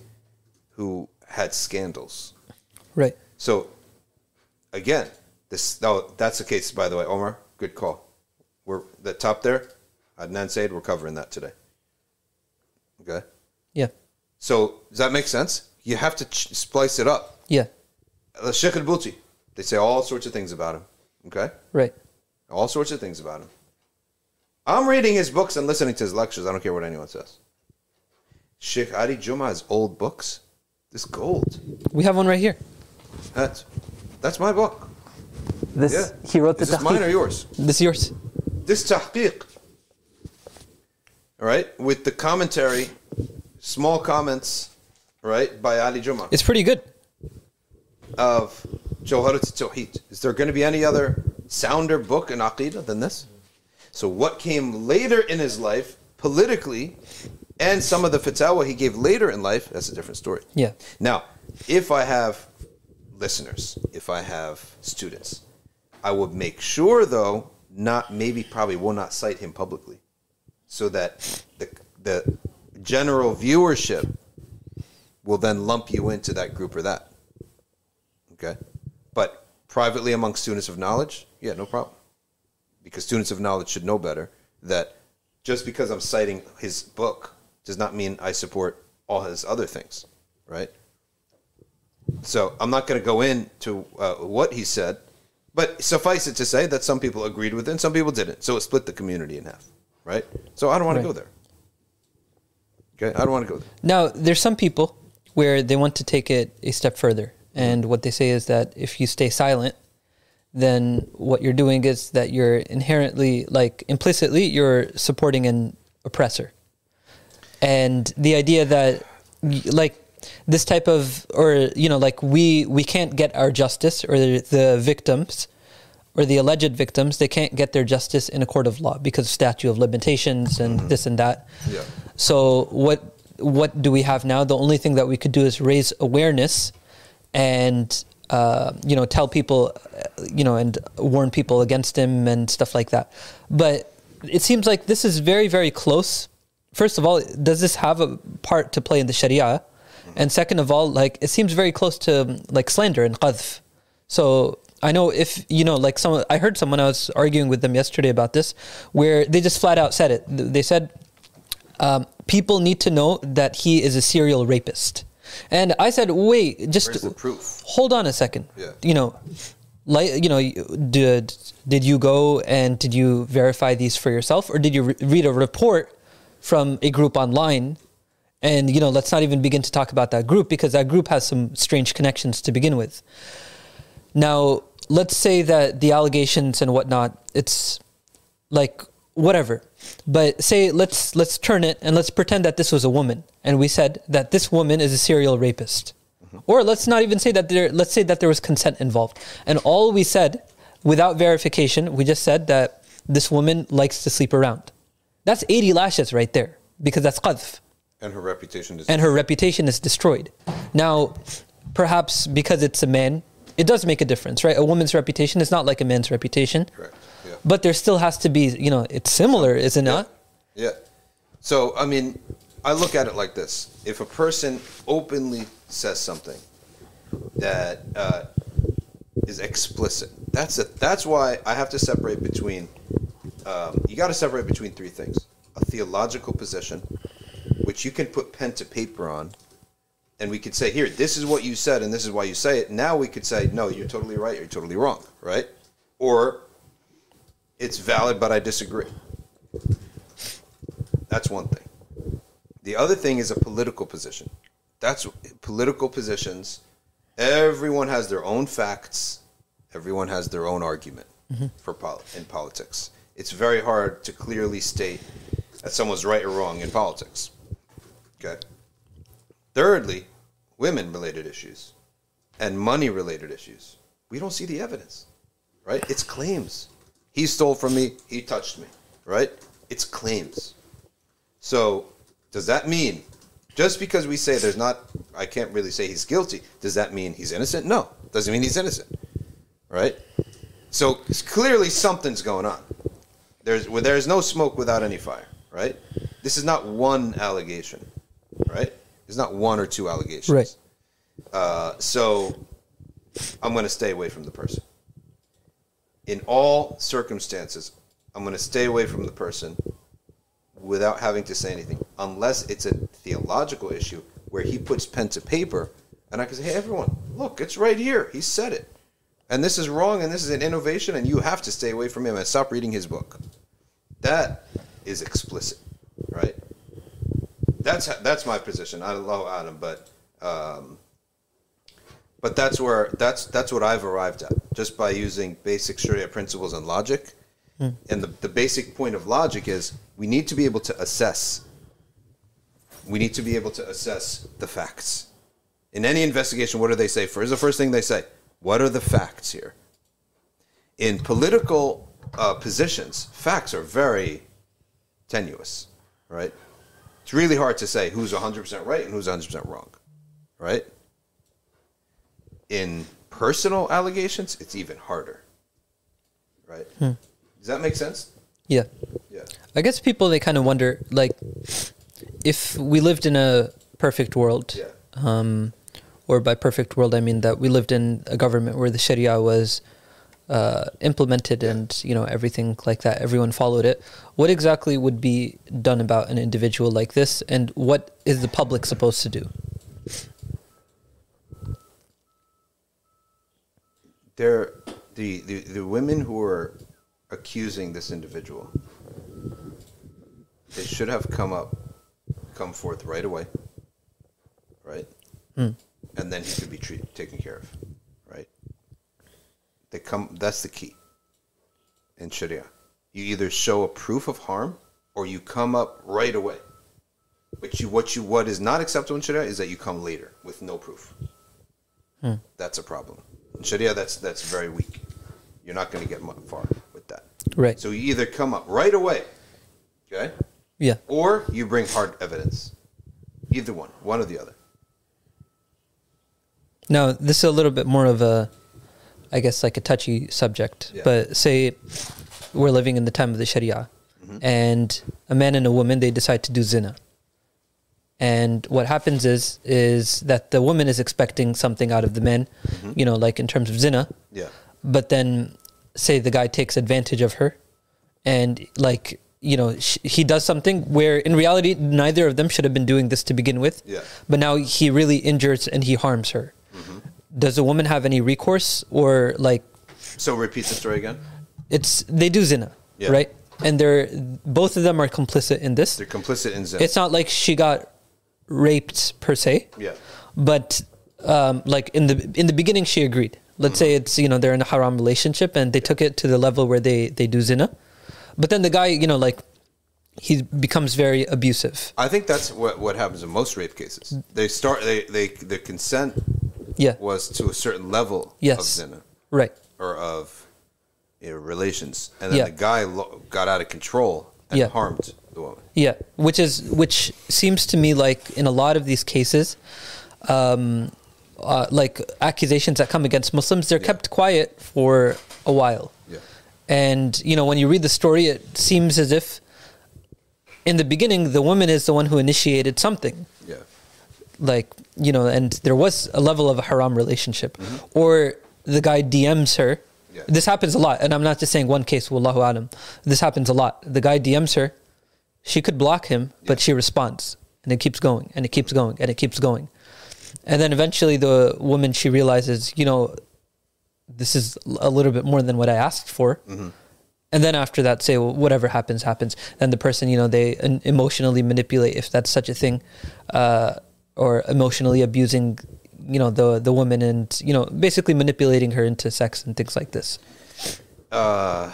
who had scandals. Right. So again, this no, that's the case by the way, Omar. Good call. We're the top there, Adnan Syed, we're covering that today. Okay. Yeah. So does that make sense? You have to ch- splice it up. Yeah. The Sheikh al Buti, they say all sorts of things about him. Okay? Right. All sorts of things about him. I'm reading his books and listening to his lectures. I don't care what anyone says. Sheikh Ali Juma's old books. This gold. We have one right here. That's that's my book. This Yeah. he wrote the Is this mine or yours? This is yours. This tahqiq. All right, with the commentary, small comments, right, by Ali Juma It's pretty good. of Jawharat Tawheed. Is there going to be any other sounder book in Aqidah than this? So, what came later in his life, politically, and some of the fatwa he gave later in life, that's a different story. Yeah. Now, if I have listeners, if I have students, I would make sure, though, not maybe probably will not cite him publicly, so that the the general viewership will then lump you into that group or that. Okay, privately among students of knowledge, yeah, no problem, because students of knowledge should know better that just because I'm citing his book does not mean I support all his other things, right? So I'm not going to go into uh, what he said, but suffice it to say that some people agreed with it and some people didn't. So it split the community in half, right? So I don't want to go there. Okay, I don't want to go there. Now, there's some people where they want to take it a step further. And what they say is that if you stay silent, then what you're doing is that you're inherently, like implicitly, you're supporting an oppressor. And the idea that, like, this type of, or, you know, like we, we can't get our justice or the, the victims or the alleged victims, they can't get their justice in a court of law because of statute of limitations and mm-hmm. this and that. Yeah. So what what do we have now? The only thing that we could do is raise awareness and uh, you know tell people you know and warn people against him and stuff like that. But it seems like this is very very close first of all, does this have a part to play in the Sharia? And second of all, like it seems very close to like slander and qadf. So I know if you know, like some, I heard someone I was arguing with them yesterday about this, where they just flat out said it. They said um, people need to know that he is a serial rapist. And I said, wait, just hold on a second. Yeah. You know, like you know, did did you go and did you verify these for yourself, or did you re- read a report from a group online? And you know, let's not even begin to talk about that group because that group has some strange connections to begin with. Now, let's say that the allegations and whatnot, it's like whatever. But say let's let's turn it and let's pretend that this was a woman and we said that this woman is a serial rapist. Mm-hmm. Or let's not even say that there let's say that there was consent involved. And all we said without verification, we just said that this woman likes to sleep around. That's 80 lashes right there because that's qadf And her reputation is. and her reputation is destroyed. Now, perhaps because it's a man, it does make a difference, right? A woman's reputation is not like a man's reputation. Correct. Yeah. But there still has to be, you know, it's similar, is it not? Yeah. So, I mean, I look at it like this: if a person openly says something that uh, is explicit, that's a, That's why I have to separate between. Um, you got to separate between three things: a theological position, which you can put pen to paper on, and we could say, "Here, this is what you said, and this is why you say it." Now we could say, "No, you're totally right. You're totally wrong." Right? Or it's valid, but I disagree. That's one thing. The other thing is a political position. That's political positions. Everyone has their own facts. Everyone has their own argument mm-hmm. for pol- in politics. It's very hard to clearly state that someone's right or wrong in politics. Okay. Thirdly, women-related issues and money-related issues. We don't see the evidence, right? It's claims. He stole from me. He touched me, right? It's claims. So, does that mean just because we say there's not, I can't really say he's guilty, does that mean he's innocent? No, doesn't mean he's innocent, right? So clearly something's going on. There's well, there's no smoke without any fire, right? This is not one allegation, right? It's not one or two allegations, Right. Uh, so I'm going to stay away from the person. In all circumstances, I'm going to stay away from the person without having to say anything, unless it's a theological issue where he puts pen to paper, and I can say, "Hey, everyone, look, it's right here. He said it, and this is wrong, and this is an innovation, and you have to stay away from him and stop reading his book." That is explicit, right? That's that's my position. I love Adam, but um, but that's where that's that's what I've arrived at just by using basic Sharia principles and logic. And the, the basic point of logic is we need to be able to assess. We need to be able to assess the facts. In any investigation, what do they say first? The first thing they say, what are the facts here? In political uh, positions, facts are very tenuous, right? It's really hard to say who's 100% right and who's 100% wrong, right? In personal allegations, it's even harder, right? Does that make sense? Yeah. Yeah. I guess people they kind of wonder like if we lived in a perfect world, Yeah. um, or by perfect world I mean that we lived in a government where the Sharia was uh, implemented and you know everything like that, everyone followed it. What exactly would be done about an individual like this, and what is the public supposed to do? They're, the, the, the women who are accusing this individual, they should have come up, come forth right away, right? Hmm. And then he could be treated, taken care of, right? They come. That's the key in Sharia. You either show a proof of harm or you come up right away. But you, what you, what is not acceptable in Sharia is that you come later with no proof. Hmm. That's a problem. In Sharia, that's that's very weak. You're not going to get far with that. Right. So you either come up right away, okay, Yeah. or you bring hard evidence. Either one, one or the other. Now, this is a little bit more of a, I guess, like a touchy subject. Yeah. But say we're living in the time of the Sharia, mm-hmm. and a man and a woman they decide to do zina. And what happens is is that the woman is expecting something out of the man, mm-hmm. you know, like in terms of zina. Yeah. But then, say the guy takes advantage of her, and like you know sh- he does something where in reality neither of them should have been doing this to begin with. Yeah. But now he really injures and he harms her. Mm-hmm. Does the woman have any recourse or like So repeat the story again. it's they do zina, Yeah. right? And they're both of them are complicit in this. They're complicit in zina. It's not like she got raped per se. Yeah. But um, like in the in the beginning, she agreed. Let's say Mm-hmm. it's you know they're in a haram relationship and they took it to the level where they they do zina, but then the guy you know like he becomes very abusive. I think that's what what happens in most rape cases. They start they they the consent Yeah. was to a certain level yes. of zina Right. or of you know, relations, and then Yeah. the guy lo- got out of control and Yeah. harmed the woman. Yeah, which is which seems to me like in a lot of these cases, um, uh, like accusations that come against Muslims, they're Yeah. kept quiet for a while. Yeah. And you know, when you read the story, it seems as if in the beginning the woman is the one who initiated something. Yeah. Like you know, and there was a level of a haram relationship, or the guy DMs her. Mm-hmm. Yeah. This happens a lot, and I'm not just saying one case. Wallahu alam. This happens a lot. The guy DMs her. She could block him, but she responds, and it keeps going, and it keeps going, and it keeps going, and then eventually the woman she realizes, you know, this is a little bit more than what I asked for. And then after that, say well, whatever happens, happens. Then the person, you know, they emotionally manipulate, if that's such a thing, uh, or emotionally abusing, you know, the the woman, and you know, basically manipulating her into sex and things like this. Uh,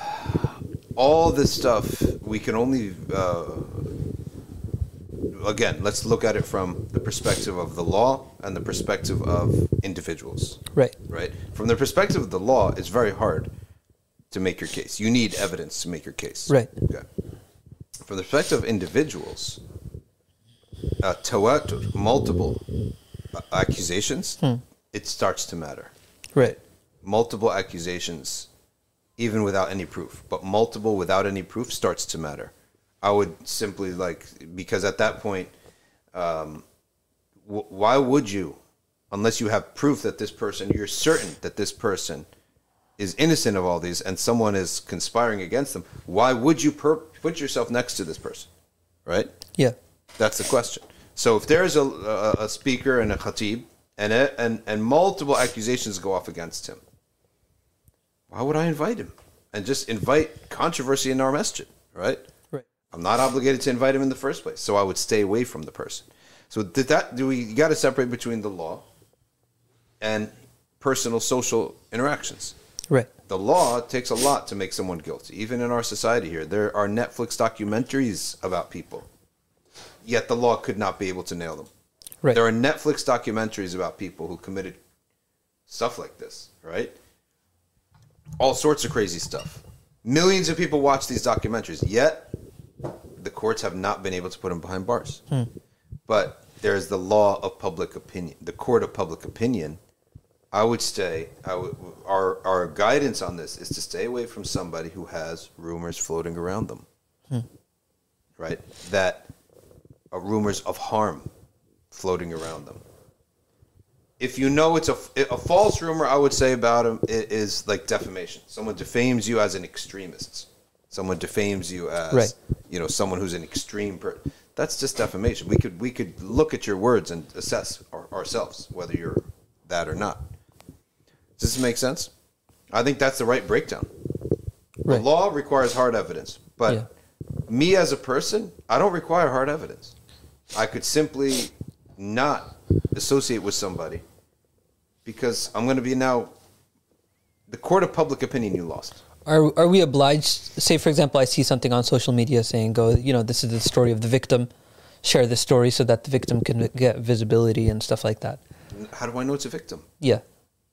all this stuff we can only uh, again let's look at it from the perspective of the law and the perspective of individuals. Right. right? From the perspective of the law it's very hard to make your case. You need evidence to make your case. Right. okay from the perspective of individuals uh, tawatur, multiple accusations it starts to matter Right. multiple accusations even without any proof but multiple without any proof starts to matter i would simply like because at that point um, w- why would you unless you have proof that this person you're certain that this person is innocent of all these and someone is conspiring against them why would you per- put yourself next to this person right Yeah. that's the question. So if there's a, a, a speaker and a khatib and, a, and and multiple accusations go off against him, why would I invite him and just invite controversy in our masjid, right? Right. I'm not obligated to invite him in the first place, so I would stay away from the person. So did that? Do we got to separate between the law and personal social interactions? Right. the law takes a lot to make someone guilty. Even in our society here, there are Netflix documentaries about people, yet the law could not be able to nail them. Right. There are Netflix documentaries about people who committed stuff like this, right? All sorts of crazy stuff. Millions of people watch these documentaries, yet the courts have not been able to put them behind bars. Hmm. But there's the law of public opinion, the court of public opinion. I would. I would, our our guidance on this is to stay away from somebody who has rumors floating around them, hmm. right? That rumors of harm floating around them. If you know it's a, a false rumor, I would say about him i- is like defamation. Someone defames you as an extremist. Someone defames you as Right. you know someone who's an extreme. Per- that's just defamation. We could we could look at your words and assess our, ourselves whether you're that or not. Does this make sense? I think that's the right breakdown. Right. The law requires hard evidence, but Yeah. me as a person, I don't require hard evidence. I could simply not associate with somebody because I'm going to be now the court of public opinion. You lost. Are are we obliged? Say, for example, I see something on social media saying, "Go, you know, this is the story of the victim. Share this story so that the victim can get visibility and stuff like that." How do I know it's a victim? Yeah.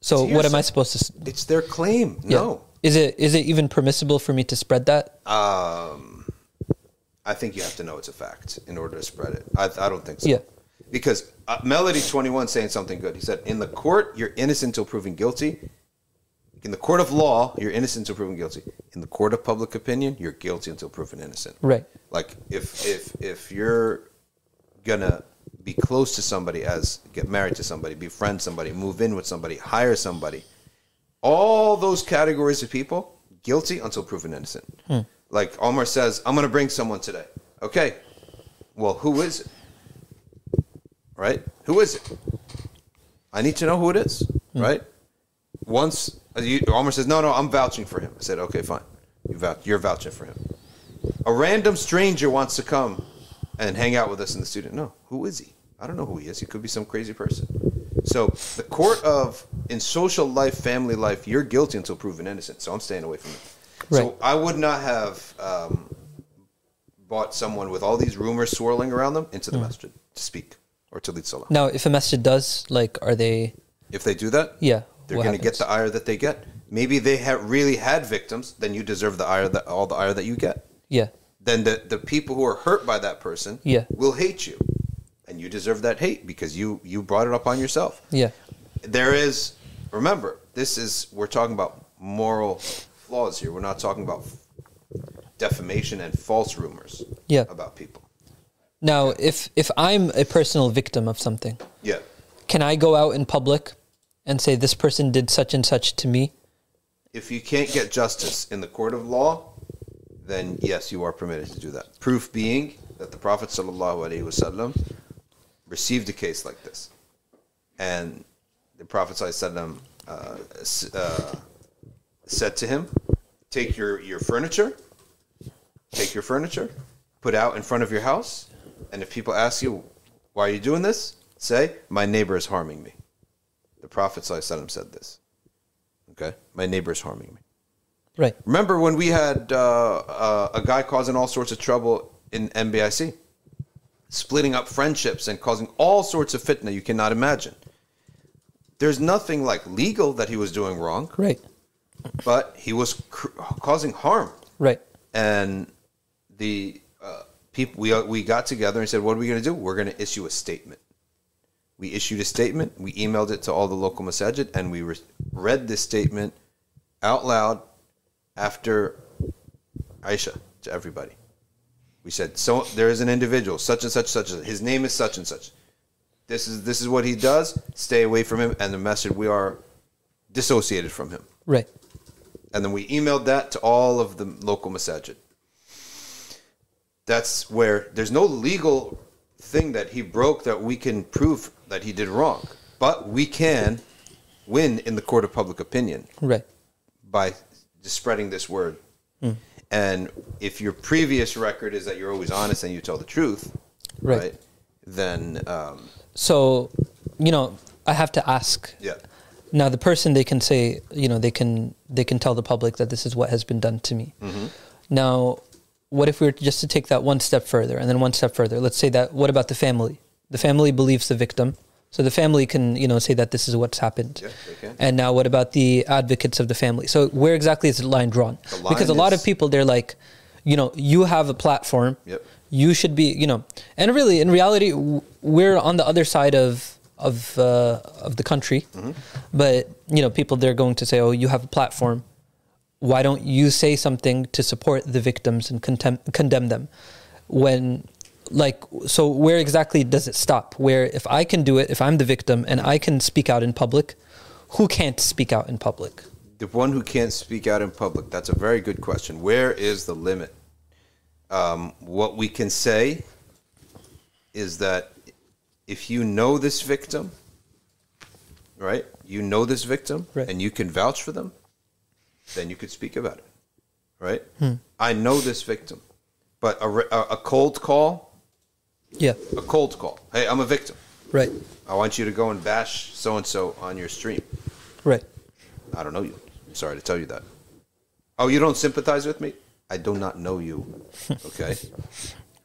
So what am I supposed to? It's their claim. Yeah. No. Is it is it even permissible for me to spread that? Um, I think you have to know it's a fact in order to spread it. I, I don't think so. Yeah. Because uh, Melody 21 saying something good. He said, In the court, you're innocent until proven guilty. in the court of law, you're innocent until proven guilty. In the court of public opinion, you're guilty until proven innocent. Right. Like if if if you're gonna be close to somebody as get married to somebody, befriend somebody, move in with somebody, hire somebody, all those categories of people, guilty until proven innocent. Like Omar says, I'm gonna bring someone today. Okay. Well, who is it? Right? Who is it? I need to know who it is. Right? Once uh, you, Omar says, "No, no, I'm vouching for him." I said, "Okay, fine. You vouch, you're vouching for him." A random stranger wants to come and hang out with us in the student. No, who is he? I don't know who he is. He could be some crazy person. So the court of in social life, family life, you're guilty until proven innocent. So I'm staying away from it. So I would not have um, bought someone with all these rumors swirling around them into the masjid to speak or to lead salah. Now, if a masjid does, like, are they? If they do that, Yeah. they're going to get the ire that they get. Maybe they have really had victims, then you deserve the ire that all the ire that you get. Yeah. Then the, the people who are hurt by that person Yeah. will hate you. And you deserve that hate because you you brought it upon yourself. Yeah. There is remember, this is we're talking about moral flaws here. We're not talking about defamation and false rumors Yeah. about people. Now, if if I'm a personal victim of something, Yeah. can I go out in public and say this person did such and such to me? If you can't get justice in the court of law, then yes, you are permitted to do that. Proof being that the Prophet sallallahu alaihi wasallam received a case like this, and the Prophet sallallahu alaihi wasallam uh, uh, said to him, "Take your your furniture, take your furniture, put out in front of your house, and if people ask you why are you doing this, say my neighbor is harming me." The Prophet sallallahu alaihi wasallam said this. Okay, my neighbor is harming me. Right. Remember when we had uh, uh, a guy causing all sorts of trouble in NBIC, splitting up friendships and causing all sorts of fitna you cannot imagine. There's nothing like legal that he was doing wrong, Right. But he was cr- causing harm. Right. And the uh, people we we got together and said, "What are we going to do? We're going to issue a statement." We issued a statement. We emailed it to all the local masajid, and we re- read this statement out loud after Isha to everybody. We said, "So there is an individual, such and such, such. and His name is such and such. This is this is what he does. Stay away from him." And the message: We are dissociated from him. Right. And then we emailed that to all of the local masajid. That's where there's no legal thing that he broke that we can prove that he did wrong. But we can win in the court of public opinion Right. by just spreading this word. And if your previous record is that you're always honest and you tell the truth, Right. right, then um, So, you know, I have to ask. yeah, Now, the person they can say, you know, they can they can tell the public that this is what has been done to me. Mm-hmm. Now, what if we were just to take that one step further, and then one step further? Let's say that. What about the family? The family believes the victim, so the family can, you know, say that this is what's happened. Yeah, they can. And now, what about the advocates of the family? So, where exactly is the line drawn? The line because a lot of people, they're like, you know, you have a platform. Yep. You should be, you know, and really, in reality, we're on the other side of of uh, of the country, but you know, people they're going to say, "Oh, you have a platform. Why don't you say something to support the victims and contem- condemn them?" When, like, so where exactly does it stop? Where if I can do it, if I'm the victim and I can speak out in public, who can't speak out in public? the one who can't speak out in public. That's a very good question. Where is the limit? Um, what we can say is that if you know this victim, right? You know this victim, Right. and you can vouch for them, then you could speak about it, right? Hmm. I know this victim, but a, a, a cold call, Yeah, a cold call. Hey, I'm a victim. right, I want you to go and bash so and so on your stream. right, I don't know you. I'm sorry to tell you that. Oh, you don't sympathize with me? I do not know you. Okay?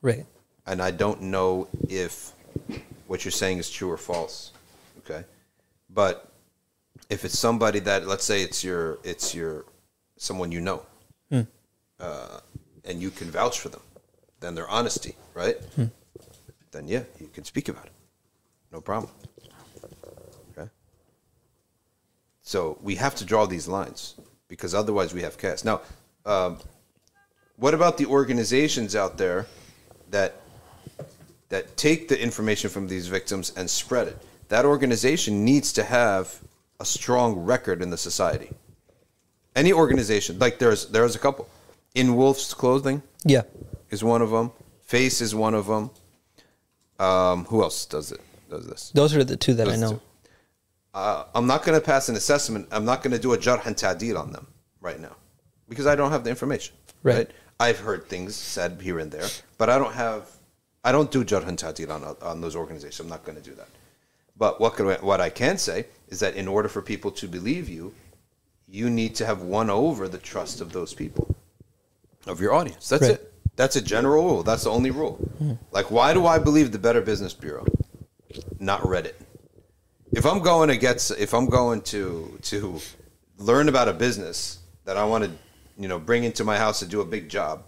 right, and I don't know if what you're saying is true or false. Okay? But if it's somebody that let's say it's your it's your someone you know uh, and you can vouch for them, then their honesty, right? Then yeah, you can speak about it. No problem. Okay? So we have to draw these lines because otherwise we have chaos. Now, um, what about the organizations out there that that take the information from these victims and spread it? That organization needs to have a strong record in the society. Any organization, like there's there's a couple. In Wolf's Clothing Yeah. is one of them. FACE is one of them. Um, who else does it? Does this? Those are the two that I know. Uh, I'm not going to pass an assessment. I'm not going to do a jarh and ta'dil on them right now because I don't have the information. Right. I've heard things said here and there, but I don't have. I don't do jarh and ta'dil on on those organizations. I'm not going to do that. But what could I, what I can say is that in order for people to believe you, you need to have won over the trust of those people, of your audience. That's Right. it. That's a general rule. That's the only rule. Hmm. Like, why do I believe the Better Business Bureau, not Reddit? If I'm going to get, if I'm going to to learn about a business that I want to, you know, bring into my house to do a big job,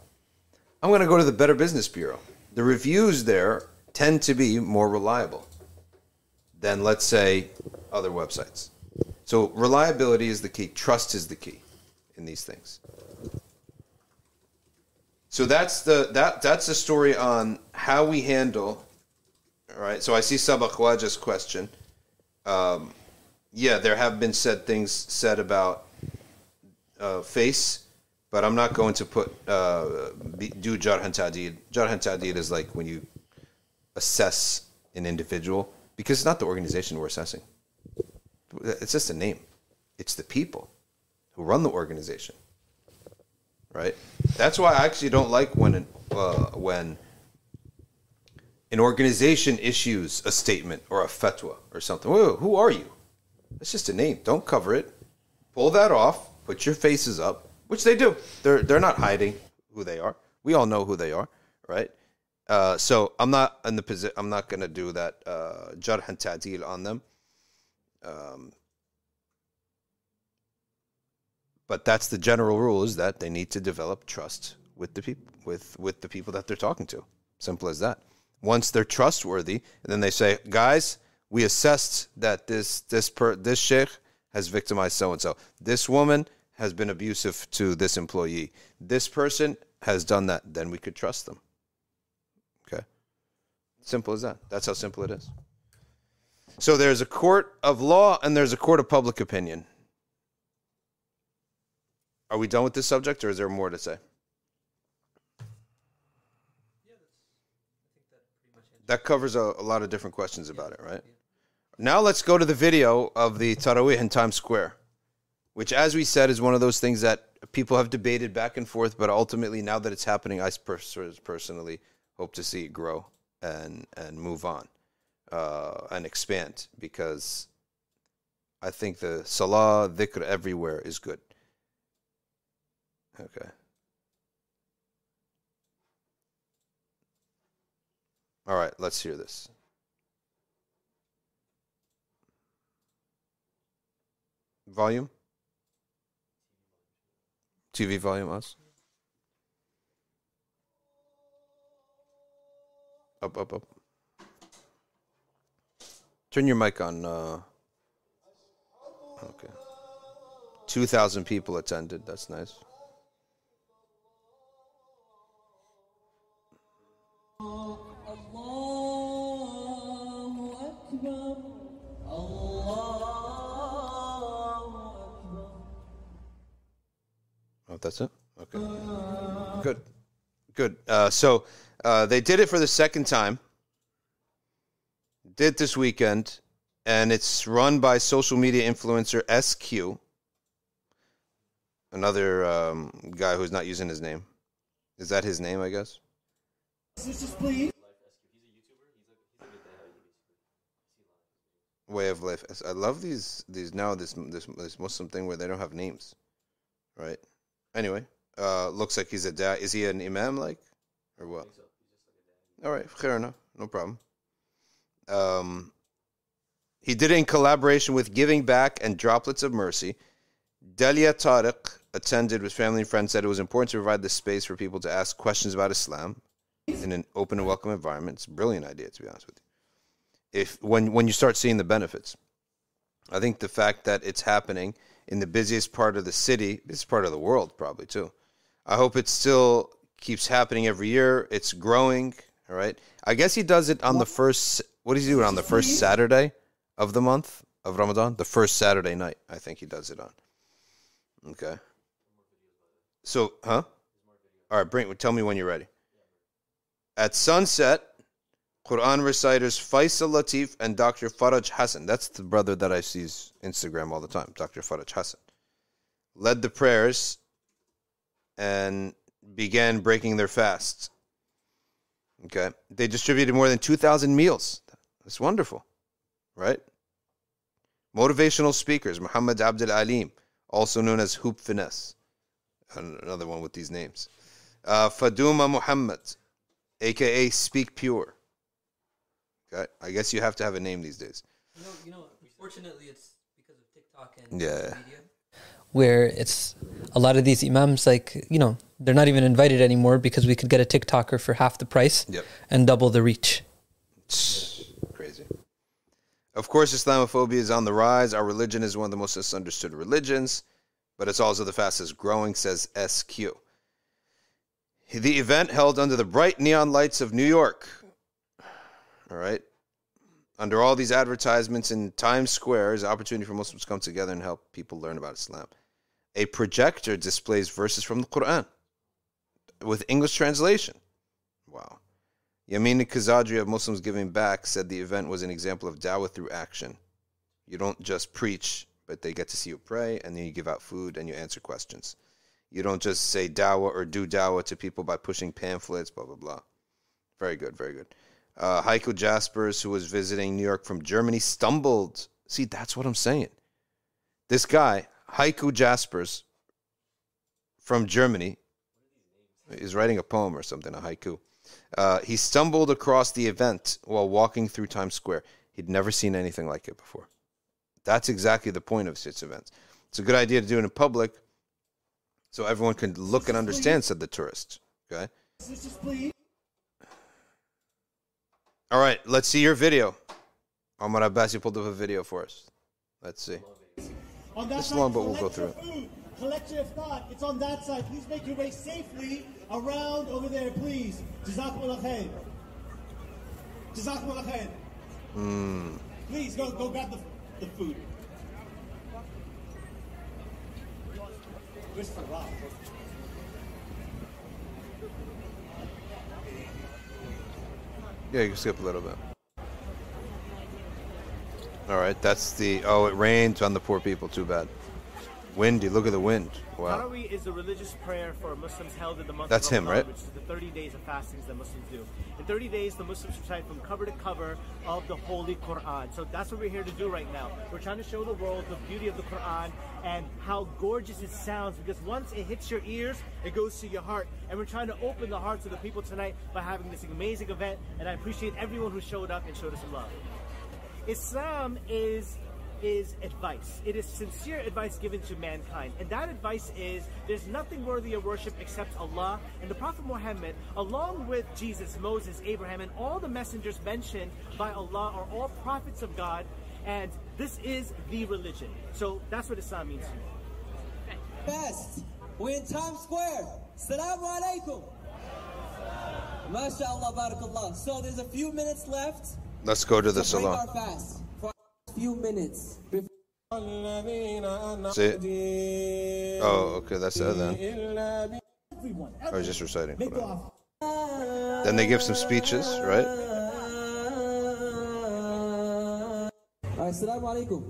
I'm going to go to the Better Business Bureau. The reviews there tend to be more reliable than, let's say, other websites. So reliability is the key. Trust is the key in these things. So that's the that that's the story on how we handle. All right. So I see Sabah Khwaja's question. Um, yeah, there have been said things said about uh, face, but I'm not going to put uh, do jarh and ta'dil. Jarh and ta'dil is like when you assess an individual because it's not the organization we're assessing. It's just a name. It's the people who run the organization, right? That's why I actually don't like when uh, when an organization issues a statement or a fatwa or something. Whoa, who are you? It's just a name. Don't cover it. Pull that off. Put your faces up, which they do. They're they're not hiding who they are. We all know who they are, right? Uh, so I'm not in the position. I'm not going to do that uh, jarh and ta'dil on them. Um, but that's the general rule: is that they need to develop trust with the people with with the people that they're talking to. Simple as that. Once they're trustworthy, and then they say, "Guys, we assessed that this this per this sheikh has victimized so and so. This woman has been abusive to this employee. This person has done that. Then we could trust them." Okay. Simple as that. That's how simple it is. So there's a court of law and there's a court of public opinion. Are we done with this subject or is there more to say? That covers a, a lot of different questions about it, right? Now let's go to the video of the Taraweeh in Times Square, which, as we said, is one of those things that people have debated back and forth, but ultimately, now that it's happening, I pers- personally hope to see it grow and, and move on uh, and expand because I think the salah, dhikr everywhere is good. Okay. All right, let's hear this. Volume? TV volume us. Up, up, up. Turn your mic on. Uh, okay. 2,000 people attended. That's nice. Oh. Oh, that's it? Okay. Good. Good. Uh, so uh, they did it for the second time. Did this weekend, and it's run by social media influencer SQ, another um, guy who's not using his name. Is that his name? I guess. Way of life. I love these. These now this this this Muslim thing where they don't have names, right? Anyway, uh, looks like he's a da. Is he an imam like, or what? All right, fair enough, no problem. Um, he did it in collaboration with Giving Back and Droplets of Mercy. Delia Tariq attended with family and friends. Said it was important to provide this space for people to ask questions about Islam in an open and welcome environment. It's a brilliant idea, to be honest with you. If when when you start seeing the benefits, I think the fact that it's happening in the busiest part of the city, busiest part of the world, probably too. I hope it still keeps happening every year. It's growing. All right. I guess he does it on the first. What does he do it on the first Saturday of the month of Ramadan? The first Saturday night. I think he does it on. Okay. So, huh? All right. Bring. Tell me when you're ready. At sunset, Quran reciters Faisal Latif and Dr. Faraj Hassan. That's the brother that I see's Instagram all the time, Dr. Faraj Hassan. Led the prayers and began breaking their fasts. Okay. They distributed more than 2,000 meals. That's wonderful, right? Motivational speakers, Muhammad Abdul Alim, also known as Hoop Finesse. Another one with these names. Uh, Faduma Muhammad, aka Speak Pure. Okay. I guess you have to have a name these days. You know, you know, unfortunately, it's because of TikTok and Yeah. media, where it's a lot of these imams, like you know, they're not even invited anymore because we could get a TikToker for half the price Yep. and double the reach. Crazy. Of course, Islamophobia is on the rise. Our religion is one of the most misunderstood religions, but it's also the fastest growing, says SQ. The event held under the bright neon lights of New York. All right. Under all these advertisements in Times Square is opportunity for Muslims to come together and help people learn about Islam. A projector displays verses from the Quran with English translation. Wow. Yamin Kazadri of Muslims Giving Back said the event was an example of dawah through action. You don't just preach, but they get to see you pray, and then you give out food and you answer questions. You don't just say dawah or do dawah to people by pushing pamphlets, blah, blah, blah. Very good, very good. Uh, Heiko Jaspers, who was visiting New York from Germany, stumbled. See, that's what I'm saying. This guy, Heiko Jaspers, from Germany, is writing a poem or something, a haiku. Uh, he stumbled across the event while walking through Times Square. He'd never seen anything like it before. That's exactly the point of such events. It's a good idea to do it in public so everyone can look and understand, said the tourist. Okay? All right, let's see your video. Omar Abbas, you pulled up a video for us. Let's see. On that It's side, long, but we'll go through Food. Collect your thought. It's on that side. Please make your way safely around over there, please. Jazakumullah khair. Jazakumullah khair. Hmm. Please go go grab the, the food. Where's the rock? Yeah, you can skip a little bit. All right, that's the. Oh, it rained on the poor people. Too bad. Windy. Look at the wind. Wow. Tarawih is a religious prayer for Muslims held in the month That's of him, Ramadan, right? which is the 30 days of fastings that Muslims do. In 30 days, the Muslims recite from cover to cover of the Holy Quran. So that's what we're here to do right now. We're trying to show the world the beauty of the Quran and how gorgeous it sounds because once it hits your ears, it goes to your heart. And we're trying to open the hearts of the people tonight by having this amazing event. And I appreciate everyone who showed up and showed us some love. Islam is is advice. It is sincere advice given to mankind. And that advice is there's nothing worthy of worship except Allah and the Prophet Muhammad, along with Jesus, Moses, Abraham, and all the messengers mentioned by Allah are all prophets of God. And this is the religion. So that's what Islam means to me. Best. We're in Times Square. Assalamu alaikum. MashaAllah, barakallah. So there's a few minutes left Let's go to the to few minutes. before- See? Oh, okay, that's the then. Everyone. I was just reciting. Make Quran. dua. Then they give some speeches, right? Alright, Assalamu alaikum.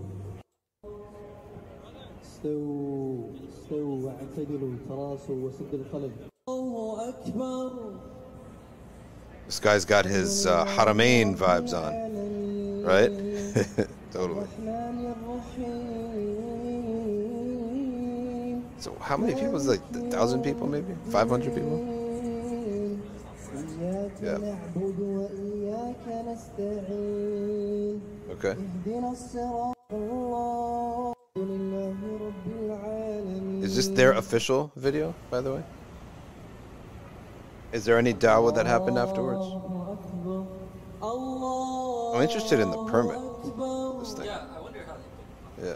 استووا استووا واعتدلوا تراصوا وسد القلب الله أكبر. This guy's got his uh, Haramain vibes on, right? totally. So how many people is like a thousand people maybe? Five hundred people? Yeah. Okay. Is this their official video, by the way? Is there any dawah that happened afterwards? I'm interested in the permit. Akbar. This thing. Yeah, I wonder how. Yeah.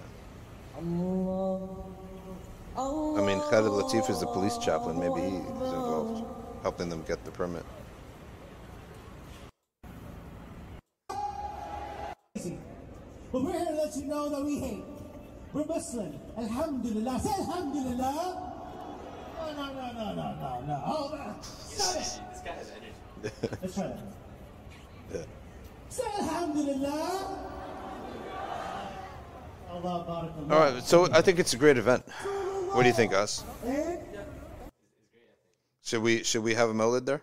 I mean, Khalid Latif is the police chaplain. Maybe he's involved, helping them get the permit. But we're here to let you know that we hate. We're Muslim. Alhamdulillah. Say Alhamdulillah. No, no, no, no, no, no, no. Hold on. Stop it. Let's try that. Yeah. Say Alhamdulillah. Allah barakallah. All right, so I think it's a great event. What do you think, us? Should we should we have a molid there?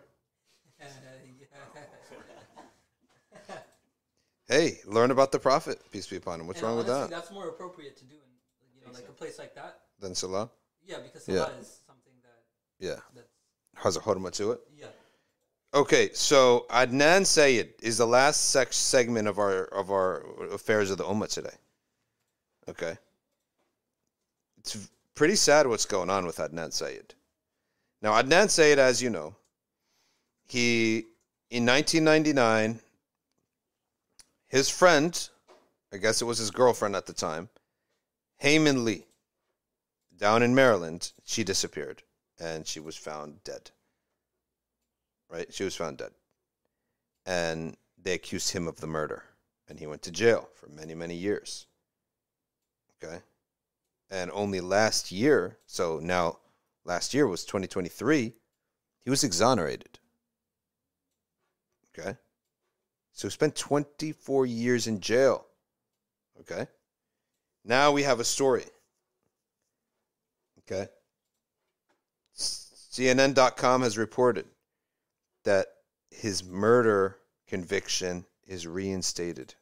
Hey, learn about the Prophet, peace be upon him. What's wrong with that? That's more appropriate to do in you know like a place like that. Than Salah? Yeah, because Yeah. Salah is something that Yeah. that's Has a horma to it? yeah. Okay, so uh, Adnan Syed is the last sex segment of our of our affairs of the Ummah today. Okay, it's pretty sad what's going on with Adnan Syed. Now, Adnan Syed, as you know, he in 1999, his friend, I guess it was his girlfriend at the time, Hae Min Lee, down in Maryland, she disappeared and she was found dead right? She was found dead. And they accused him of the murder. And he went to jail for many, many years. Okay? And only last year, so now last year was 2023, he was exonerated. Okay? So he spent 24 years in jail. Okay? Now we have a story. Okay? CNN.com has reported that his murder conviction is reinstated.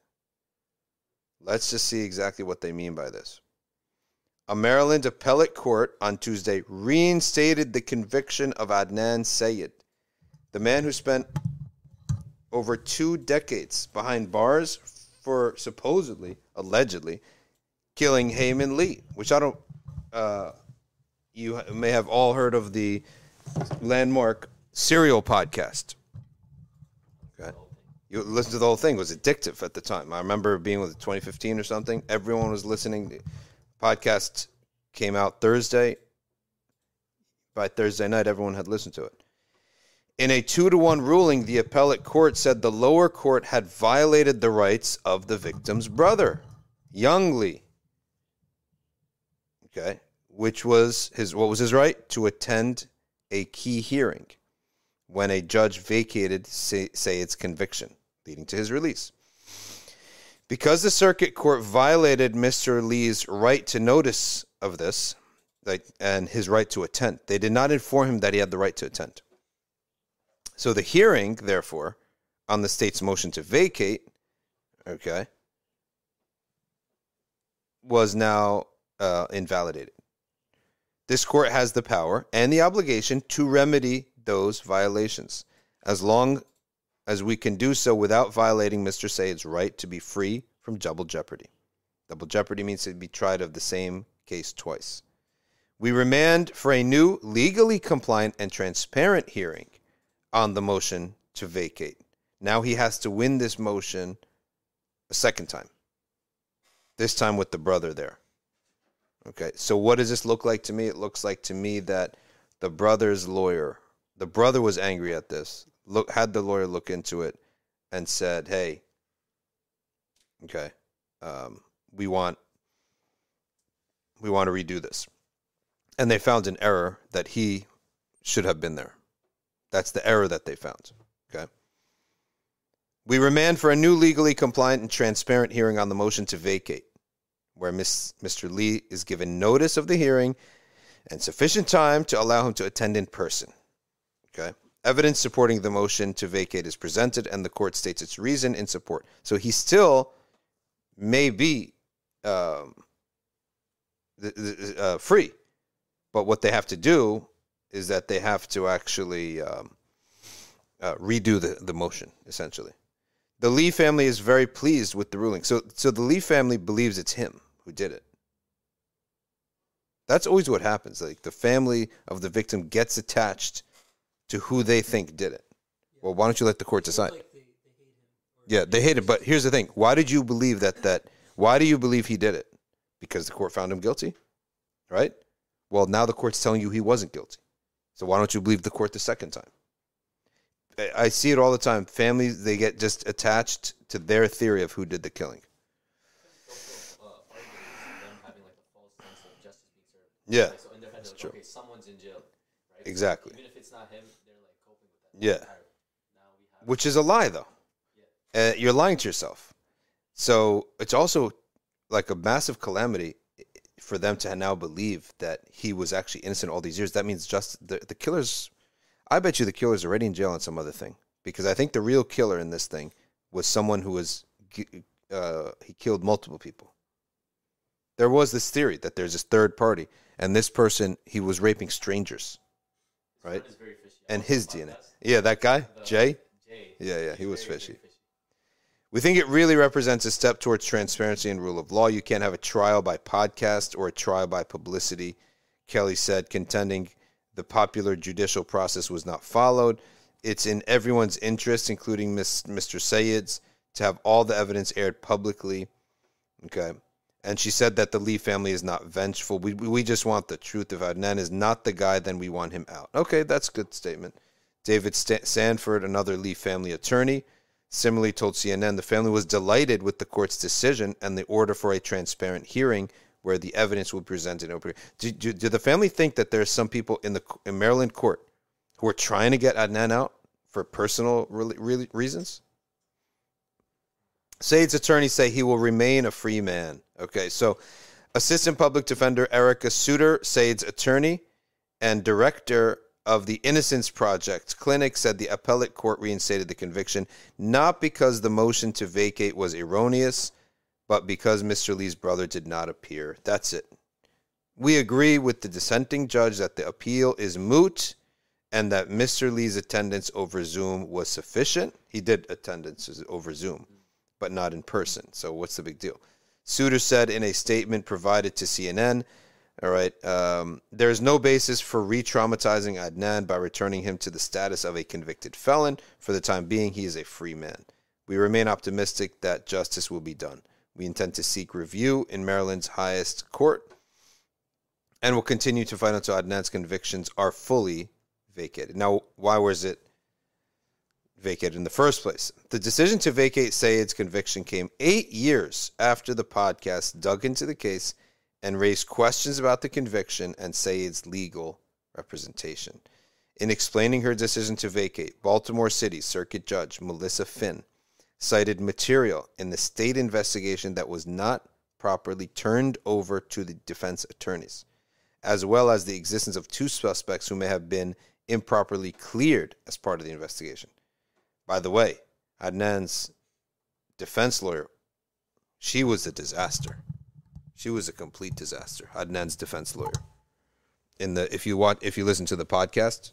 Let's just see exactly what they mean by this. A Maryland appellate court on Tuesday reinstated the conviction of Adnan Syed, the man who spent over two decades behind bars for supposedly, allegedly, killing Hae Min Lee, which I don't. Uh, you may have all heard of the landmark serial podcast. Okay. You listen to the whole thing. It was addictive at the time. I remember being with 2015 or something. Everyone was listening. The podcast came out Thursday. By Thursday night, everyone had listened to it. In a two to one ruling, the appellate court said the lower court had violated the rights of the victim's brother, Young Lee. Okay, which was his what was his right to attend a key hearing when a judge vacated say, Syed's conviction, leading to his release. Because the circuit court violated Mr. Lee's right to notice of this, like, and his right to attend, they did not inform him that he had the right to attend. So the hearing, therefore, on the state's motion to vacate, okay, was now uh, invalidated. This court has the power and the obligation to remedy those violations as long as we can do so without violating Mr. Syed's right to be free from double jeopardy. Double jeopardy means to be tried of the same case twice. We remand for a new, legally compliant, and transparent hearing on the motion to vacate. Now he has to win this motion a second time, this time with the brother there. Okay, so what does this look like to me? It looks like to me that the brother's lawyer, the brother was angry at this, look, had the lawyer look into it and said, hey, okay, um, we want we want to redo this. And they found an error that he should have been there. That's the error that they found. Okay. We remand for a new legally compliant and transparent hearing on the motion to vacate, where Miss, Mr. Lee is given notice of the hearing and sufficient time to allow him to attend in person. Evidence supporting the motion to vacate is presented, and the court states its reason in support. So he still may be um, uh, free, but what they have to do is that they have to actually um, uh, redo the, the motion, essentially. The Lee family is very pleased with the ruling. So, so the Lee family believes it's him who did it. That's always what happens. Like the family of the victim gets attached to who they think did it. Well, why don't you let the court decide? Yeah, they hate it. But here's the thing: why did you believe that? That why do you believe he did it? because the court found him guilty, right? Well, now the court's telling you he wasn't guilty. So why don't you believe the court the second time? I- I see it all the time. Families they get just attached to their theory of who did the killing. Uh, yeah, So in their head, like, true. okay, someone's in jail. Right? exactly. Even if it's not him, they're like coping with that. Yeah. Which is a lie, though. Uh, you're lying to yourself. So it's also like a massive calamity for them to now believe that he was actually innocent all these years. That means just the, the killer's. I bet you the killer's are already in jail on some other thing because I think the real killer in this thing was someone who was uh, he killed multiple people. There was this theory that there's this third party, and this person he was raping strangers, right? And his DNA. Yeah, that guy uh, Jay. Jay. Yeah, yeah, he was fishy. We think it really represents a step towards transparency and rule of law. You can't have a trial by podcast or a trial by publicity, Kelly said, contending the popular judicial process was not followed. It's in everyone's interest, including Miss, Mr. Syed's, to have all the evidence aired publicly. Okay. And she said that the Lee family is not vengeful. We, we just want the truth. If Adnan is not the guy, then we want him out. Okay, that's a good statement. David Sta- Sanford, another Lee family attorney, similarly told CNN the family was delighted with the court's decision and the order for a transparent hearing where the evidence will be presented. Do, do, do the family think that there's some people in the in Maryland court who are trying to get Adnan out for personal really, really reasons? Syed's attorneys say he will remain a free man. Okay, so Assistant Public Defender Erica Suter, Syed's attorney, and director of the Innocence Project Clinic said the appellate court reinstated the conviction not because the motion to vacate was erroneous, but because Mr. Lee's brother did not appear. That's it. We agree with the dissenting judge that the appeal is moot and that Mr. Lee's attendance over Zoom was sufficient. He did attendance over Zoom, but not in person. So what's the big deal? Suter said in a statement provided to CNN, all right, um, there is no basis for re traumatizing Adnan by returning him to the status of a convicted felon. For the time being, he is a free man. We remain optimistic that justice will be done. We intend to seek review in Maryland's highest court and will continue to fight until Adnan's convictions are fully vacated. Now, why was it vacated in the first place? The decision to vacate Syed's conviction came eight years after the podcast dug into the case and raise questions about the conviction and Syed's legal representation. In explaining her decision to vacate, Baltimore City Circuit Judge Melissa Phinn cited material in the state investigation that was not properly turned over to the defense attorneys, as well as the existence of two suspects who may have been improperly cleared as part of the investigation. By the way, Adnan's defense lawyer, she was a disaster. She was a complete disaster. Adnan's defense lawyer. In the if you want if you listen to the podcast,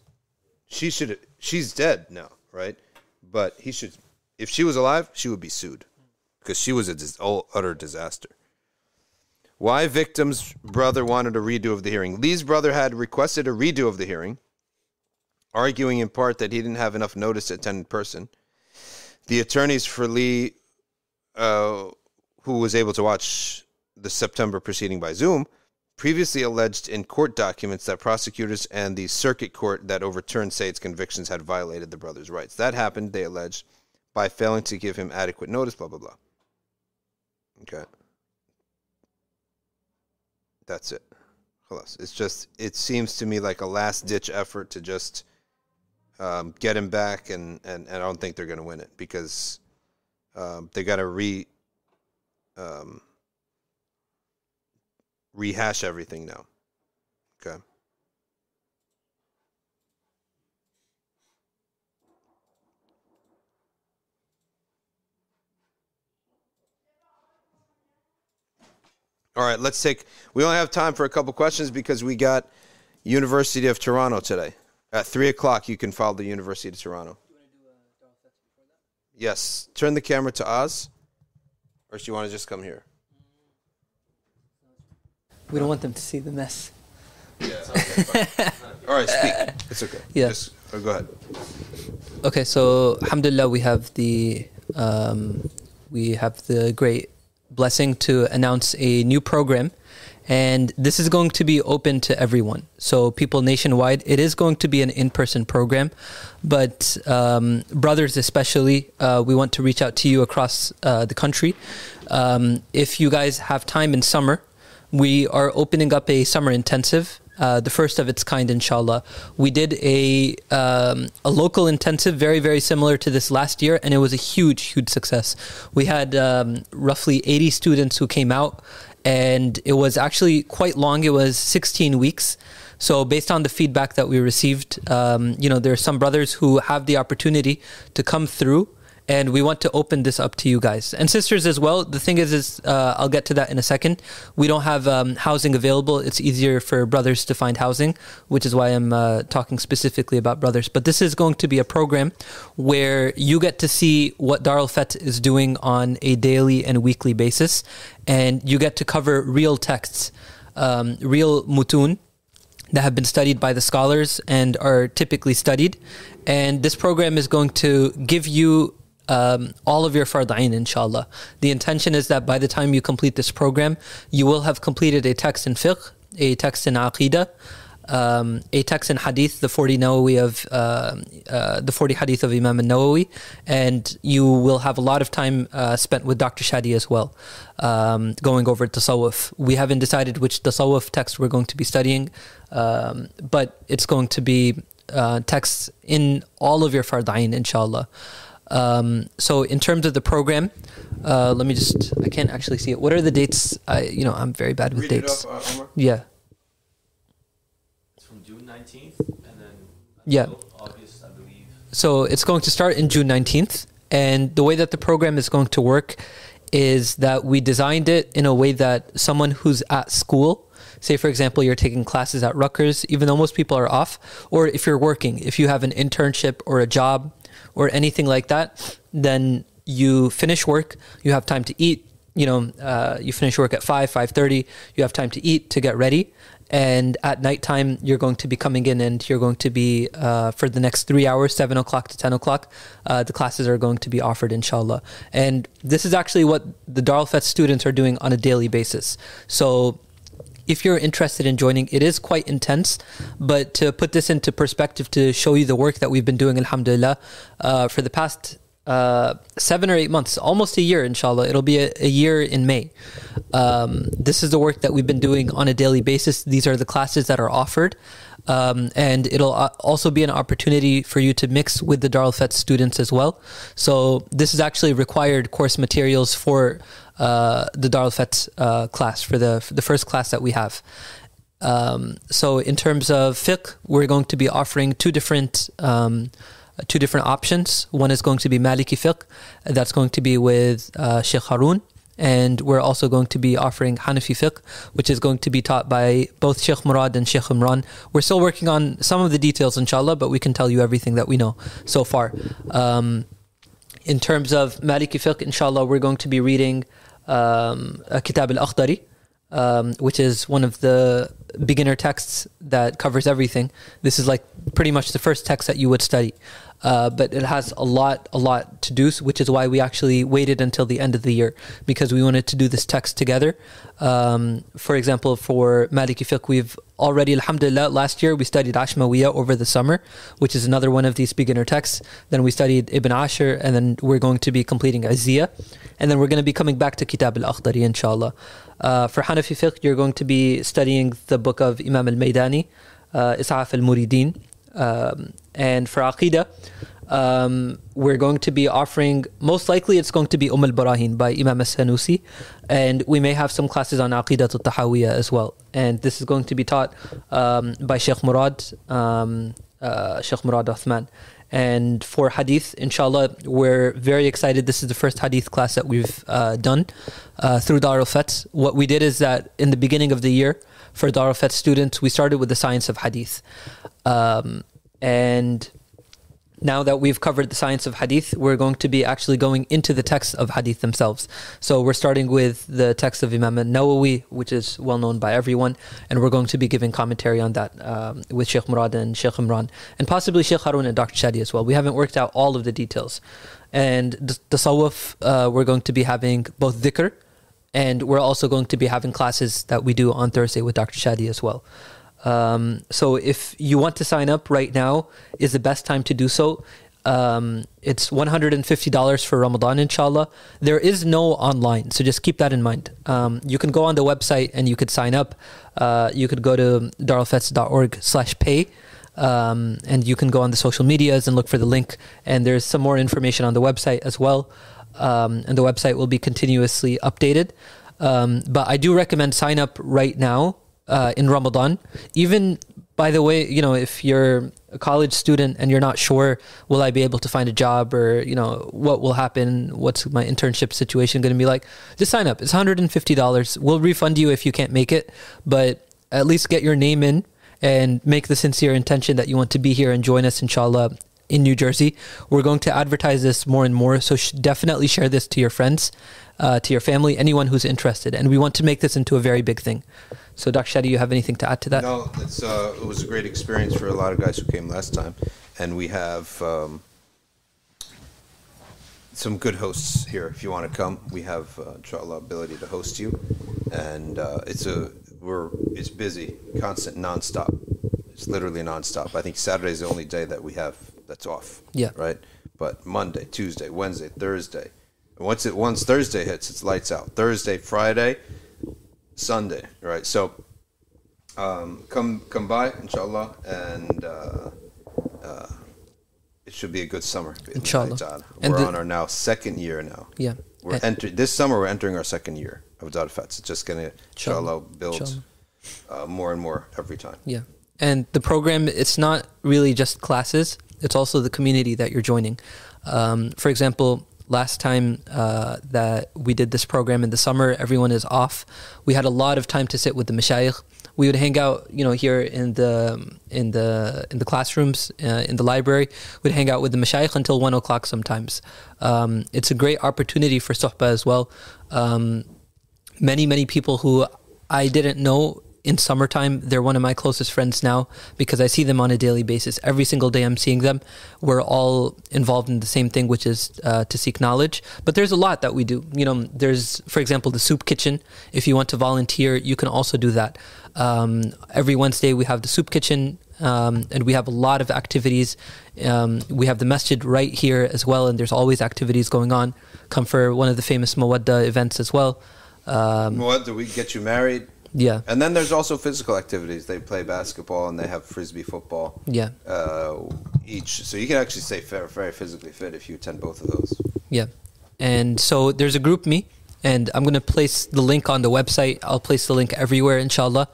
she should she's dead now, right? But he should if she was alive, she would be sued because she was a dis, utter disaster. Why victim's brother wanted a redo of the hearing? Lee's brother had requested a redo of the hearing, arguing in part that he didn't have enough notice to attend in person. The attorneys for Lee, uh, who was able to watch the September proceeding by Zoom, previously alleged in court documents that prosecutors and the circuit court that overturned Syed's convictions had violated the brother's rights. That happened, they alleged, by failing to give him adequate notice, blah, blah, blah. Okay. That's it. It's just, it seems to me like a last ditch effort to just um, get him back, and, and, and I don't think they're going to win it because um, they got to re. Um, rehash everything now. Okay. All right, let's take. We only have time for a couple questions because we got University of Toronto today at three o'clock. You can follow the University of Toronto. Yes, turn the camera to Oz, or do you want to just come here? We don't want them to see the mess. All right, speak. It's okay. Yeah. Just, oh, go ahead. Okay, so alhamdulillah, we have the um, we have the great blessing to announce a new program. And this is going to be open to everyone. So, people nationwide, it is going to be an in person program. But, um, brothers especially, uh, we want to reach out to you across uh, the country. Um, if you guys have time in summer, we are opening up a summer intensive uh, the first of its kind, inshallah. We did a um, a local intensive, very very similar to this last year, and it was a huge huge success. We had um, roughly 80 students who came out, and it was actually quite long. It was 16 weeks. So based on the feedback that we received, um, you know, there are some brothers who have the opportunity to come through and we want to open this up to you guys and sisters as well. The thing is, is uh, I'll get to that in a second. We don't have um, housing available. It's easier for brothers to find housing, which is why I'm uh, talking specifically about brothers. But this is going to be a program where you get to see what Darul Fet is doing on a daily and weekly basis, and you get to cover real texts, um, real mutun that have been studied by the scholars and are typically studied. And this program is going to give you um, all of your farda'in, inshallah. The intention is that by the time you complete this program, you will have completed a text in fiqh, a text in aqidah, um, a text in hadith, the 40 Nawawi of uh, uh, the 40 hadith of Imam Nawawi, and you will have a lot of time uh, spent with Dr. Shadi as well, um, going over tasawwuf. We haven't decided which tasawwuf text we're going to be studying, um, but it's going to be uh, texts in all of your farda'in, inshallah. Um, so in terms of the program, uh, let me just, I can't actually see it. What are the dates? I, you know, I'm very bad with Read it dates. off, uh, Omar. Yeah. It's from June 19th and then Yeah. August, I believe. So it's going to start in June 19th. And the way that the program is going to work is that we designed it in a way that someone who's at school, say for example, you're taking classes at Rutgers, even though most people are off, or if you're working, if you have an internship or a job or anything like that, then you finish work, you have time to eat, you know, uh, you finish work at 5, 5.30, you have time to eat, to get ready. And at nighttime, you're going to be coming in and you're going to be, uh, for the next three hours, 7 o'clock to 10 o'clock, uh, the classes are going to be offered, inshallah. And this is actually what the Darul Fet students are doing on a daily basis. So if you're interested in joining, it is quite intense. But to put this into perspective, to show you the work that we've been doing, alhamdulillah, uh, for the past uh, seven or eight months, almost a year, inshallah. It'll be a, a year in May. Um, this is the work that we've been doing on a daily basis. These are the classes that are offered. Um, and it'll uh, also be an opportunity for you to mix with the Darul Fet students as well. So this is actually required course materials for uh, the Darul Fet uh, class for the for the first class that we have. Um, so in terms of fiqh, we're going to be offering two different um, two different options. One is going to be Maliki fiqh, that's going to be with uh, Sheikh Harun, and we're also going to be offering Hanafi fiqh, which is going to be taught by both Sheikh Murad and Sheikh Imran. We're still working on some of the details, inshallah, but we can tell you everything that we know so far. Um, in terms of Maliki fiqh, inshallah, we're going to be reading um, Kitab al Akhdari, um, which is one of the beginner texts that covers everything. This is like pretty much the first text that you would study. Uh, but it has a lot, a lot to do, which is why we actually waited until the end of the year because we wanted to do this text together. Um, for example, for Maliki Fiqh, we've already, alhamdulillah, last year we studied Ashmawiya over the summer, which is another one of these beginner texts. Then we studied Ibn Ashir, and then we're going to be completing Azziya. And then we're going to be coming back to Kitab al Akhdari, inshallah. Uh, for Hanafi Fiqh, you're going to be studying the book of Imam al Maidani, uh, Is'af al Muridin. Um, and for Aqidah, um, we're going to be offering, most likely it's going to be Umm al Barahin by Imam al Sanusi. And we may have some classes on Aqidah al Tahawiyah as well. And this is going to be taught um, by Sheikh Murad, um, uh, Sheikh Murad Uthman. And for hadith, inshallah, we're very excited. This is the first hadith class that we've uh, done uh, through Darul Fet. What we did is that in the beginning of the year, for Darul Fet students, we started with the science of hadith. Um, and now that we've covered the science of hadith, we're going to be actually going into the texts of hadith themselves. So we're starting with the text of Imam Nawawi, which is well known by everyone, and we're going to be giving commentary on that um, with Sheikh Murad and Sheikh Imran, and possibly Sheikh Harun and Dr. Shadi as well. We haven't worked out all of the details. And the tasawwuf, uh, we're going to be having both dhikr and we're also going to be having classes that we do on Thursday with Dr. Shadi as well. Um, so if you want to sign up right now, is the best time to do so. Um, it's $150 for Ramadan, inshallah. There is no online, so just keep that in mind. Um, you can go on the website and you could sign up. Uh, you could go to darulfets.org slash pay. Um, and you can go on the social medias and look for the link. And there's some more information on the website as well. Um, and the website will be continuously updated. Um, but I do recommend sign up right now uh, in Ramadan. Even by the way, you know, if you're a college student and you're not sure, will I be able to find a job or, you know, what will happen? What's my internship situation going to be like? Just sign up. It's $150. We'll refund you if you can't make it, but at least get your name in and make the sincere intention that you want to be here and join us, inshallah, in New Jersey. We're going to advertise this more and more, so sh- definitely share this to your friends, uh, to your family, anyone who's interested. And we want to make this into a very big thing. So, Dr. Shadi, you have anything to add to that? No, it's, uh, it was a great experience for a lot of guys who came last time, and we have um, some good hosts here. If you want to come, we have uh, inshallah ability to host you, and uh, it's a we're it's busy, constant, nonstop. It's literally nonstop. I think Saturday is the only day that we have that's off. Yeah. Right. But Monday, Tuesday, Wednesday, Thursday. And once it once Thursday hits, it's lights out. Thursday, Friday, Sunday. Right. So um, come come by, inshallah, and uh, uh, it should be a good summer. Inshallah. We're the- on our now second year now. Yeah. We're And- enter this summer. We're entering our second year of Dar Fats. It's just gonna inshallah build uh, more and more every time. Yeah. And the program, it's not really just classes, it's also the community that you're joining. Um, for example, last time uh, that we did this program in the summer, everyone is off. We had a lot of time to sit with the mashayikh. We would hang out, you know, here in the in the in the classrooms uh, in the library. We'd hang out with the mashayikh until one o'clock sometimes. Um, it's a great opportunity for suhbah as well. Um, many many people who I didn't know in summertime they're one of my closest friends now because I see them on a daily basis every single day I'm seeing them we're all involved in the same thing which is uh, to seek knowledge but there's a lot that we do you know there's for example the soup kitchen if you want to volunteer you can also do that um, every Wednesday we have the soup kitchen um, and we have a lot of activities. Um, we have the masjid right here as well, and there's always activities going on. Come for one of the famous Mawadda events as well. Um, do we get you married? Yeah, And then there's also physical activities. They play basketball and they have frisbee football. yeah, Uh, each, so you can actually stay very, very physically fit if you attend both of those. yeah. And so there's a GroupMe, and I'm going to place the link on the website. I'll place the link everywhere, inshallah,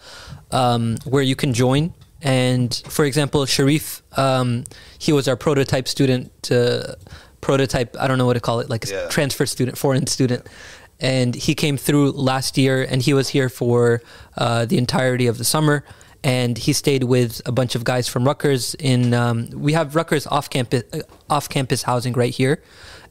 um, where you can join. And for example, Sharif, um, he was our prototype student to prototype. I don't know what to call it, like a Yeah. transfer student, foreign student. And he came through last year, and he was here for uh, the entirety of the summer. And he stayed with a bunch of guys from Rutgers. In um, we have Rutgers off campus, uh, off campus housing right here,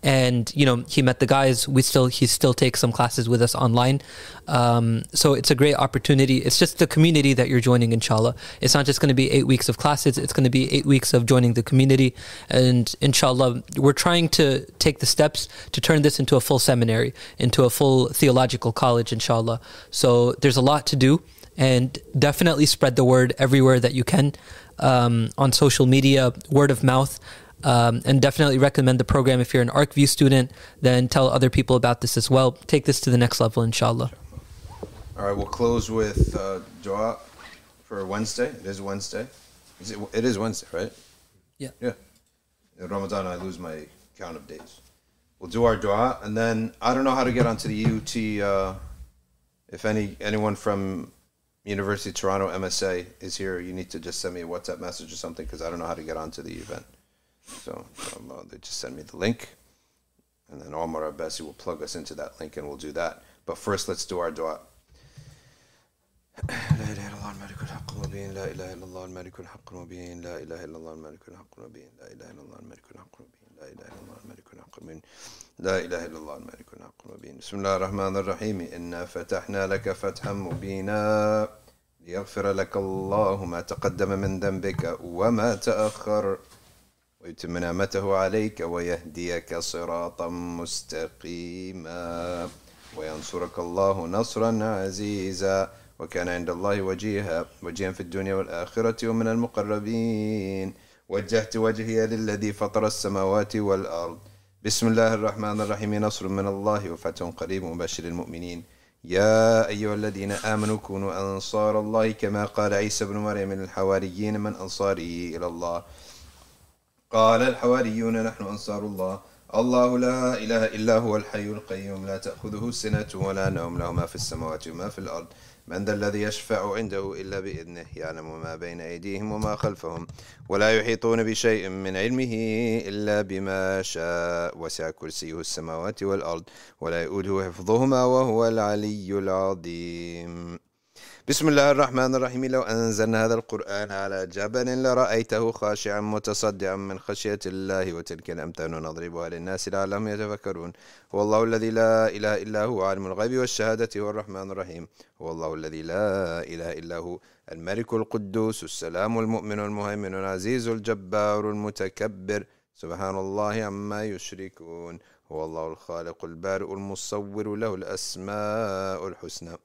and you know he met the guys. We still he still takes some classes with us online. Um, so it's a great opportunity. It's just the community that you're joining, inshallah. It's not just going to be eight weeks of classes. It's going to be eight weeks of joining the community, and inshallah, we're trying to take the steps to turn this into a full seminary, into a full theological college, inshallah. So there's a lot to do, and definitely spread the word everywhere that you can um, on social media, word of mouth. Um, and definitely recommend the program if you're an ArcView student. Then tell other people about this as well. Take this to the next level, inshallah. All right, we'll close with uh, dua for Wednesday. It is Wednesday. Is it, it is Wednesday, right? Yeah. Yeah. In Ramadan, I lose my count of days. We'll do our dua, and then I don't know how to get onto the UT. Uh, if any anyone from University of Toronto MSA is here, you need to just send me a WhatsApp message or something because I don't know how to get onto the event. So um, uh, they just send me the link, and then Omar Abbasi will plug us into that link, and we'll do that. But first, let's do our dua. لا إله إلا الله الملك الحق المبين لا إله إلا الله الملك الحق المبين لا إله إلا الله الملك الحق المبين لا إله إلا الله الملك الحق المبين لا إله إلا الله الملك الحق المبين لا إله إلا الله الملك الحق المبين بسم الله الرحمن الرحيم إنا فتحنا لك فتحا مبينا ليغفر لك الله ما تقدم من ذنبك وما تأخر ويتم نعمته عليك ويهديك صراطا مستقيما. وينصرك الله نصرا عزيزا. وكان عند الله وجيها وجيها في الدنيا والآخرة ومن المقربين. وجهت وجهي للذي فطر السماوات والأرض. بسم الله الرحمن الرحيم. نصر من الله وفتح قريب وبشر المؤمنين. يا أيها الذين آمنوا كونوا أنصار الله كما قال عيسى بن مريم للحواريين من أنصاري إلى الله. قال الحواريون نحن أنصار الله. الله لا إله إلا هو الحي القيوم. لا تأخذه سنة ولا نوم. له ما في السماوات وما في الأرض. من ذا الذي يشفع عنده إلا بإذنه. يعلم ما بين أيديهم وما خلفهم. ولا يحيطون بشيء من علمه إلا بما شاء. وسع كرسيه السماوات والأرض. ولا يؤوده حفظهما وهو العلي العظيم. بسم الله الرحمن الرحيم. لو أنزلنا هذا القرآن على جبل لرأيته خاشعا متصدعا من خشية الله وتلك الأمثال نضربها للناس لعلهم يتفكرون. هو الله الذي لا إله إلا هو عالم الغيب والشهادة هو الرحمن الرحيم. هو الله الذي لا إله إلا هو الملك القدوس السلام المؤمن المهيمن العزيز الجبار المتكبر. سبحان الله عما يشركون. هو الله الخالق البارئ المصور له الأسماء الحسنى.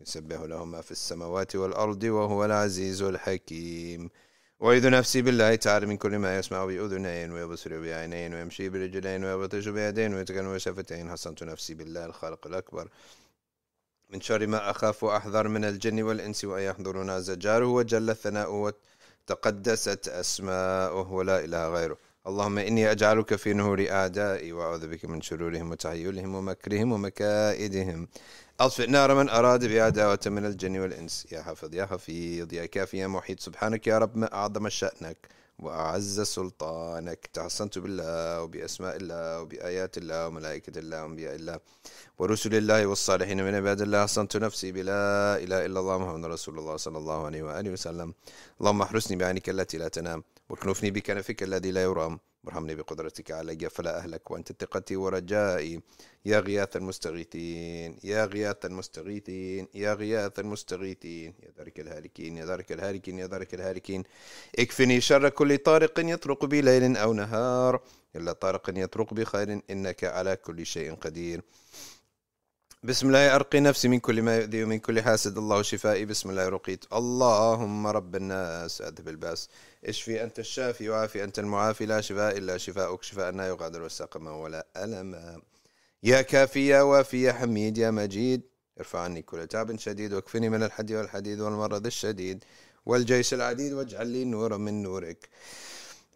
يسبح له ما في السماوات والأرض وهو العزيز الحكيم. أعيذ نفسي بالله تعالى من كل ما يسمع بأذنين ويبصر بعينين ويمشي برجلين ويبطش بيدين ويتكلم بشفتين. حصنت نفسي بالله الخالق الأكبر. من شر ما أخاف وأحذر من الجن والإنس وأن يحضرون عز جاره وجل ثناؤه وتقدست أسماؤه ولا إله غيره. اللهم إني أجعلك في نهور أعدائي وأعوذ بك من شرورهم وتحيلهم ومكرهم ومكائدهم. أطفئ نار من أراد بعداوة من الجن والإنس. يا حافظ يا حفيظ يا كافي يا محيط. سبحانك يا رب ما أعظم شأنك وأعز سلطانك. تحصنت بالله وبأسماء الله وبآيات الله وملائكة الله وأنبياء الله ورسل الله والصالحين من عباد الله. حصنت نفسي بلا إله إلا الله محمد رسول الله صلى الله عليه وآله وسلم. اللهم احرسني بعينك التي لا تنام واكنفني بكنفك الذي لا يرام. وارحمني بقدرتك علي فلا أهلك وأنت ثقتي ورجائي. يا غياث المستغيثين يا غياث المستغيثين يا غياث المستغيثين يا ذلك الهالكين يا ذلك الهالكين يا ذلك الهالكين. اكفني شر كل طارق يطرق بي ليل أو نهار. إلا طارق يطرق بخير إنك على كل شيء قدير. بسم الله أرقي نفسي من كل ما يؤذي ومن كل حاسد. الله شفائي بسم الله رقيت. اللهم رب الناس أذهب الباس. اشفي أنت الشافي وعافي أنت المعافي. لا شفاء إلا شفاؤك. شفاء لا يغادر سقما ولا ألما يا كافي يا وافي يا حميد يا مجيد. ارفع عني كل تعب شديد واكفني من الحدي والحديد والمرض الشديد. والجيش العديد واجعل لي نورا من نورك.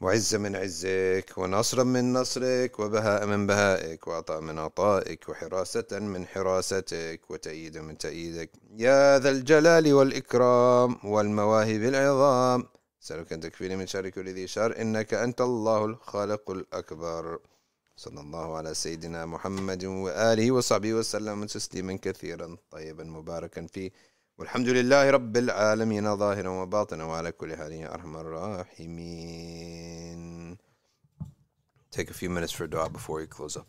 وعزة من عزك ونصرا من نصرك وبهاء من بهائك وعطاء من عطائك وحراسة من حراستك وتأييدا من تأييدك. يا ذا الجلال والإكرام والمواهب العظام. أسألك أن تكفيني من شر كل ذي شر إنك أنت الله الخالق الأكبر. صلى الله على سيدنا محمد وآله وصحبه وسلم تسليما كثيرا طيبا مباركا فيه والحمد لله رب العالمين ظاهرا وباطنا وعلى كل حال يا أرحم الراحمين Take a few minutes for dua before we close up.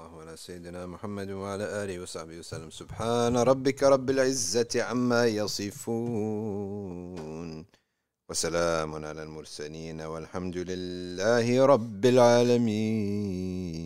الله على سيدنا محمد وعلى آله وصحبه وسلم. سبحان ربك رب العزة عما يصفون. وسلام على المرسلين والحمد لله رب العالمين.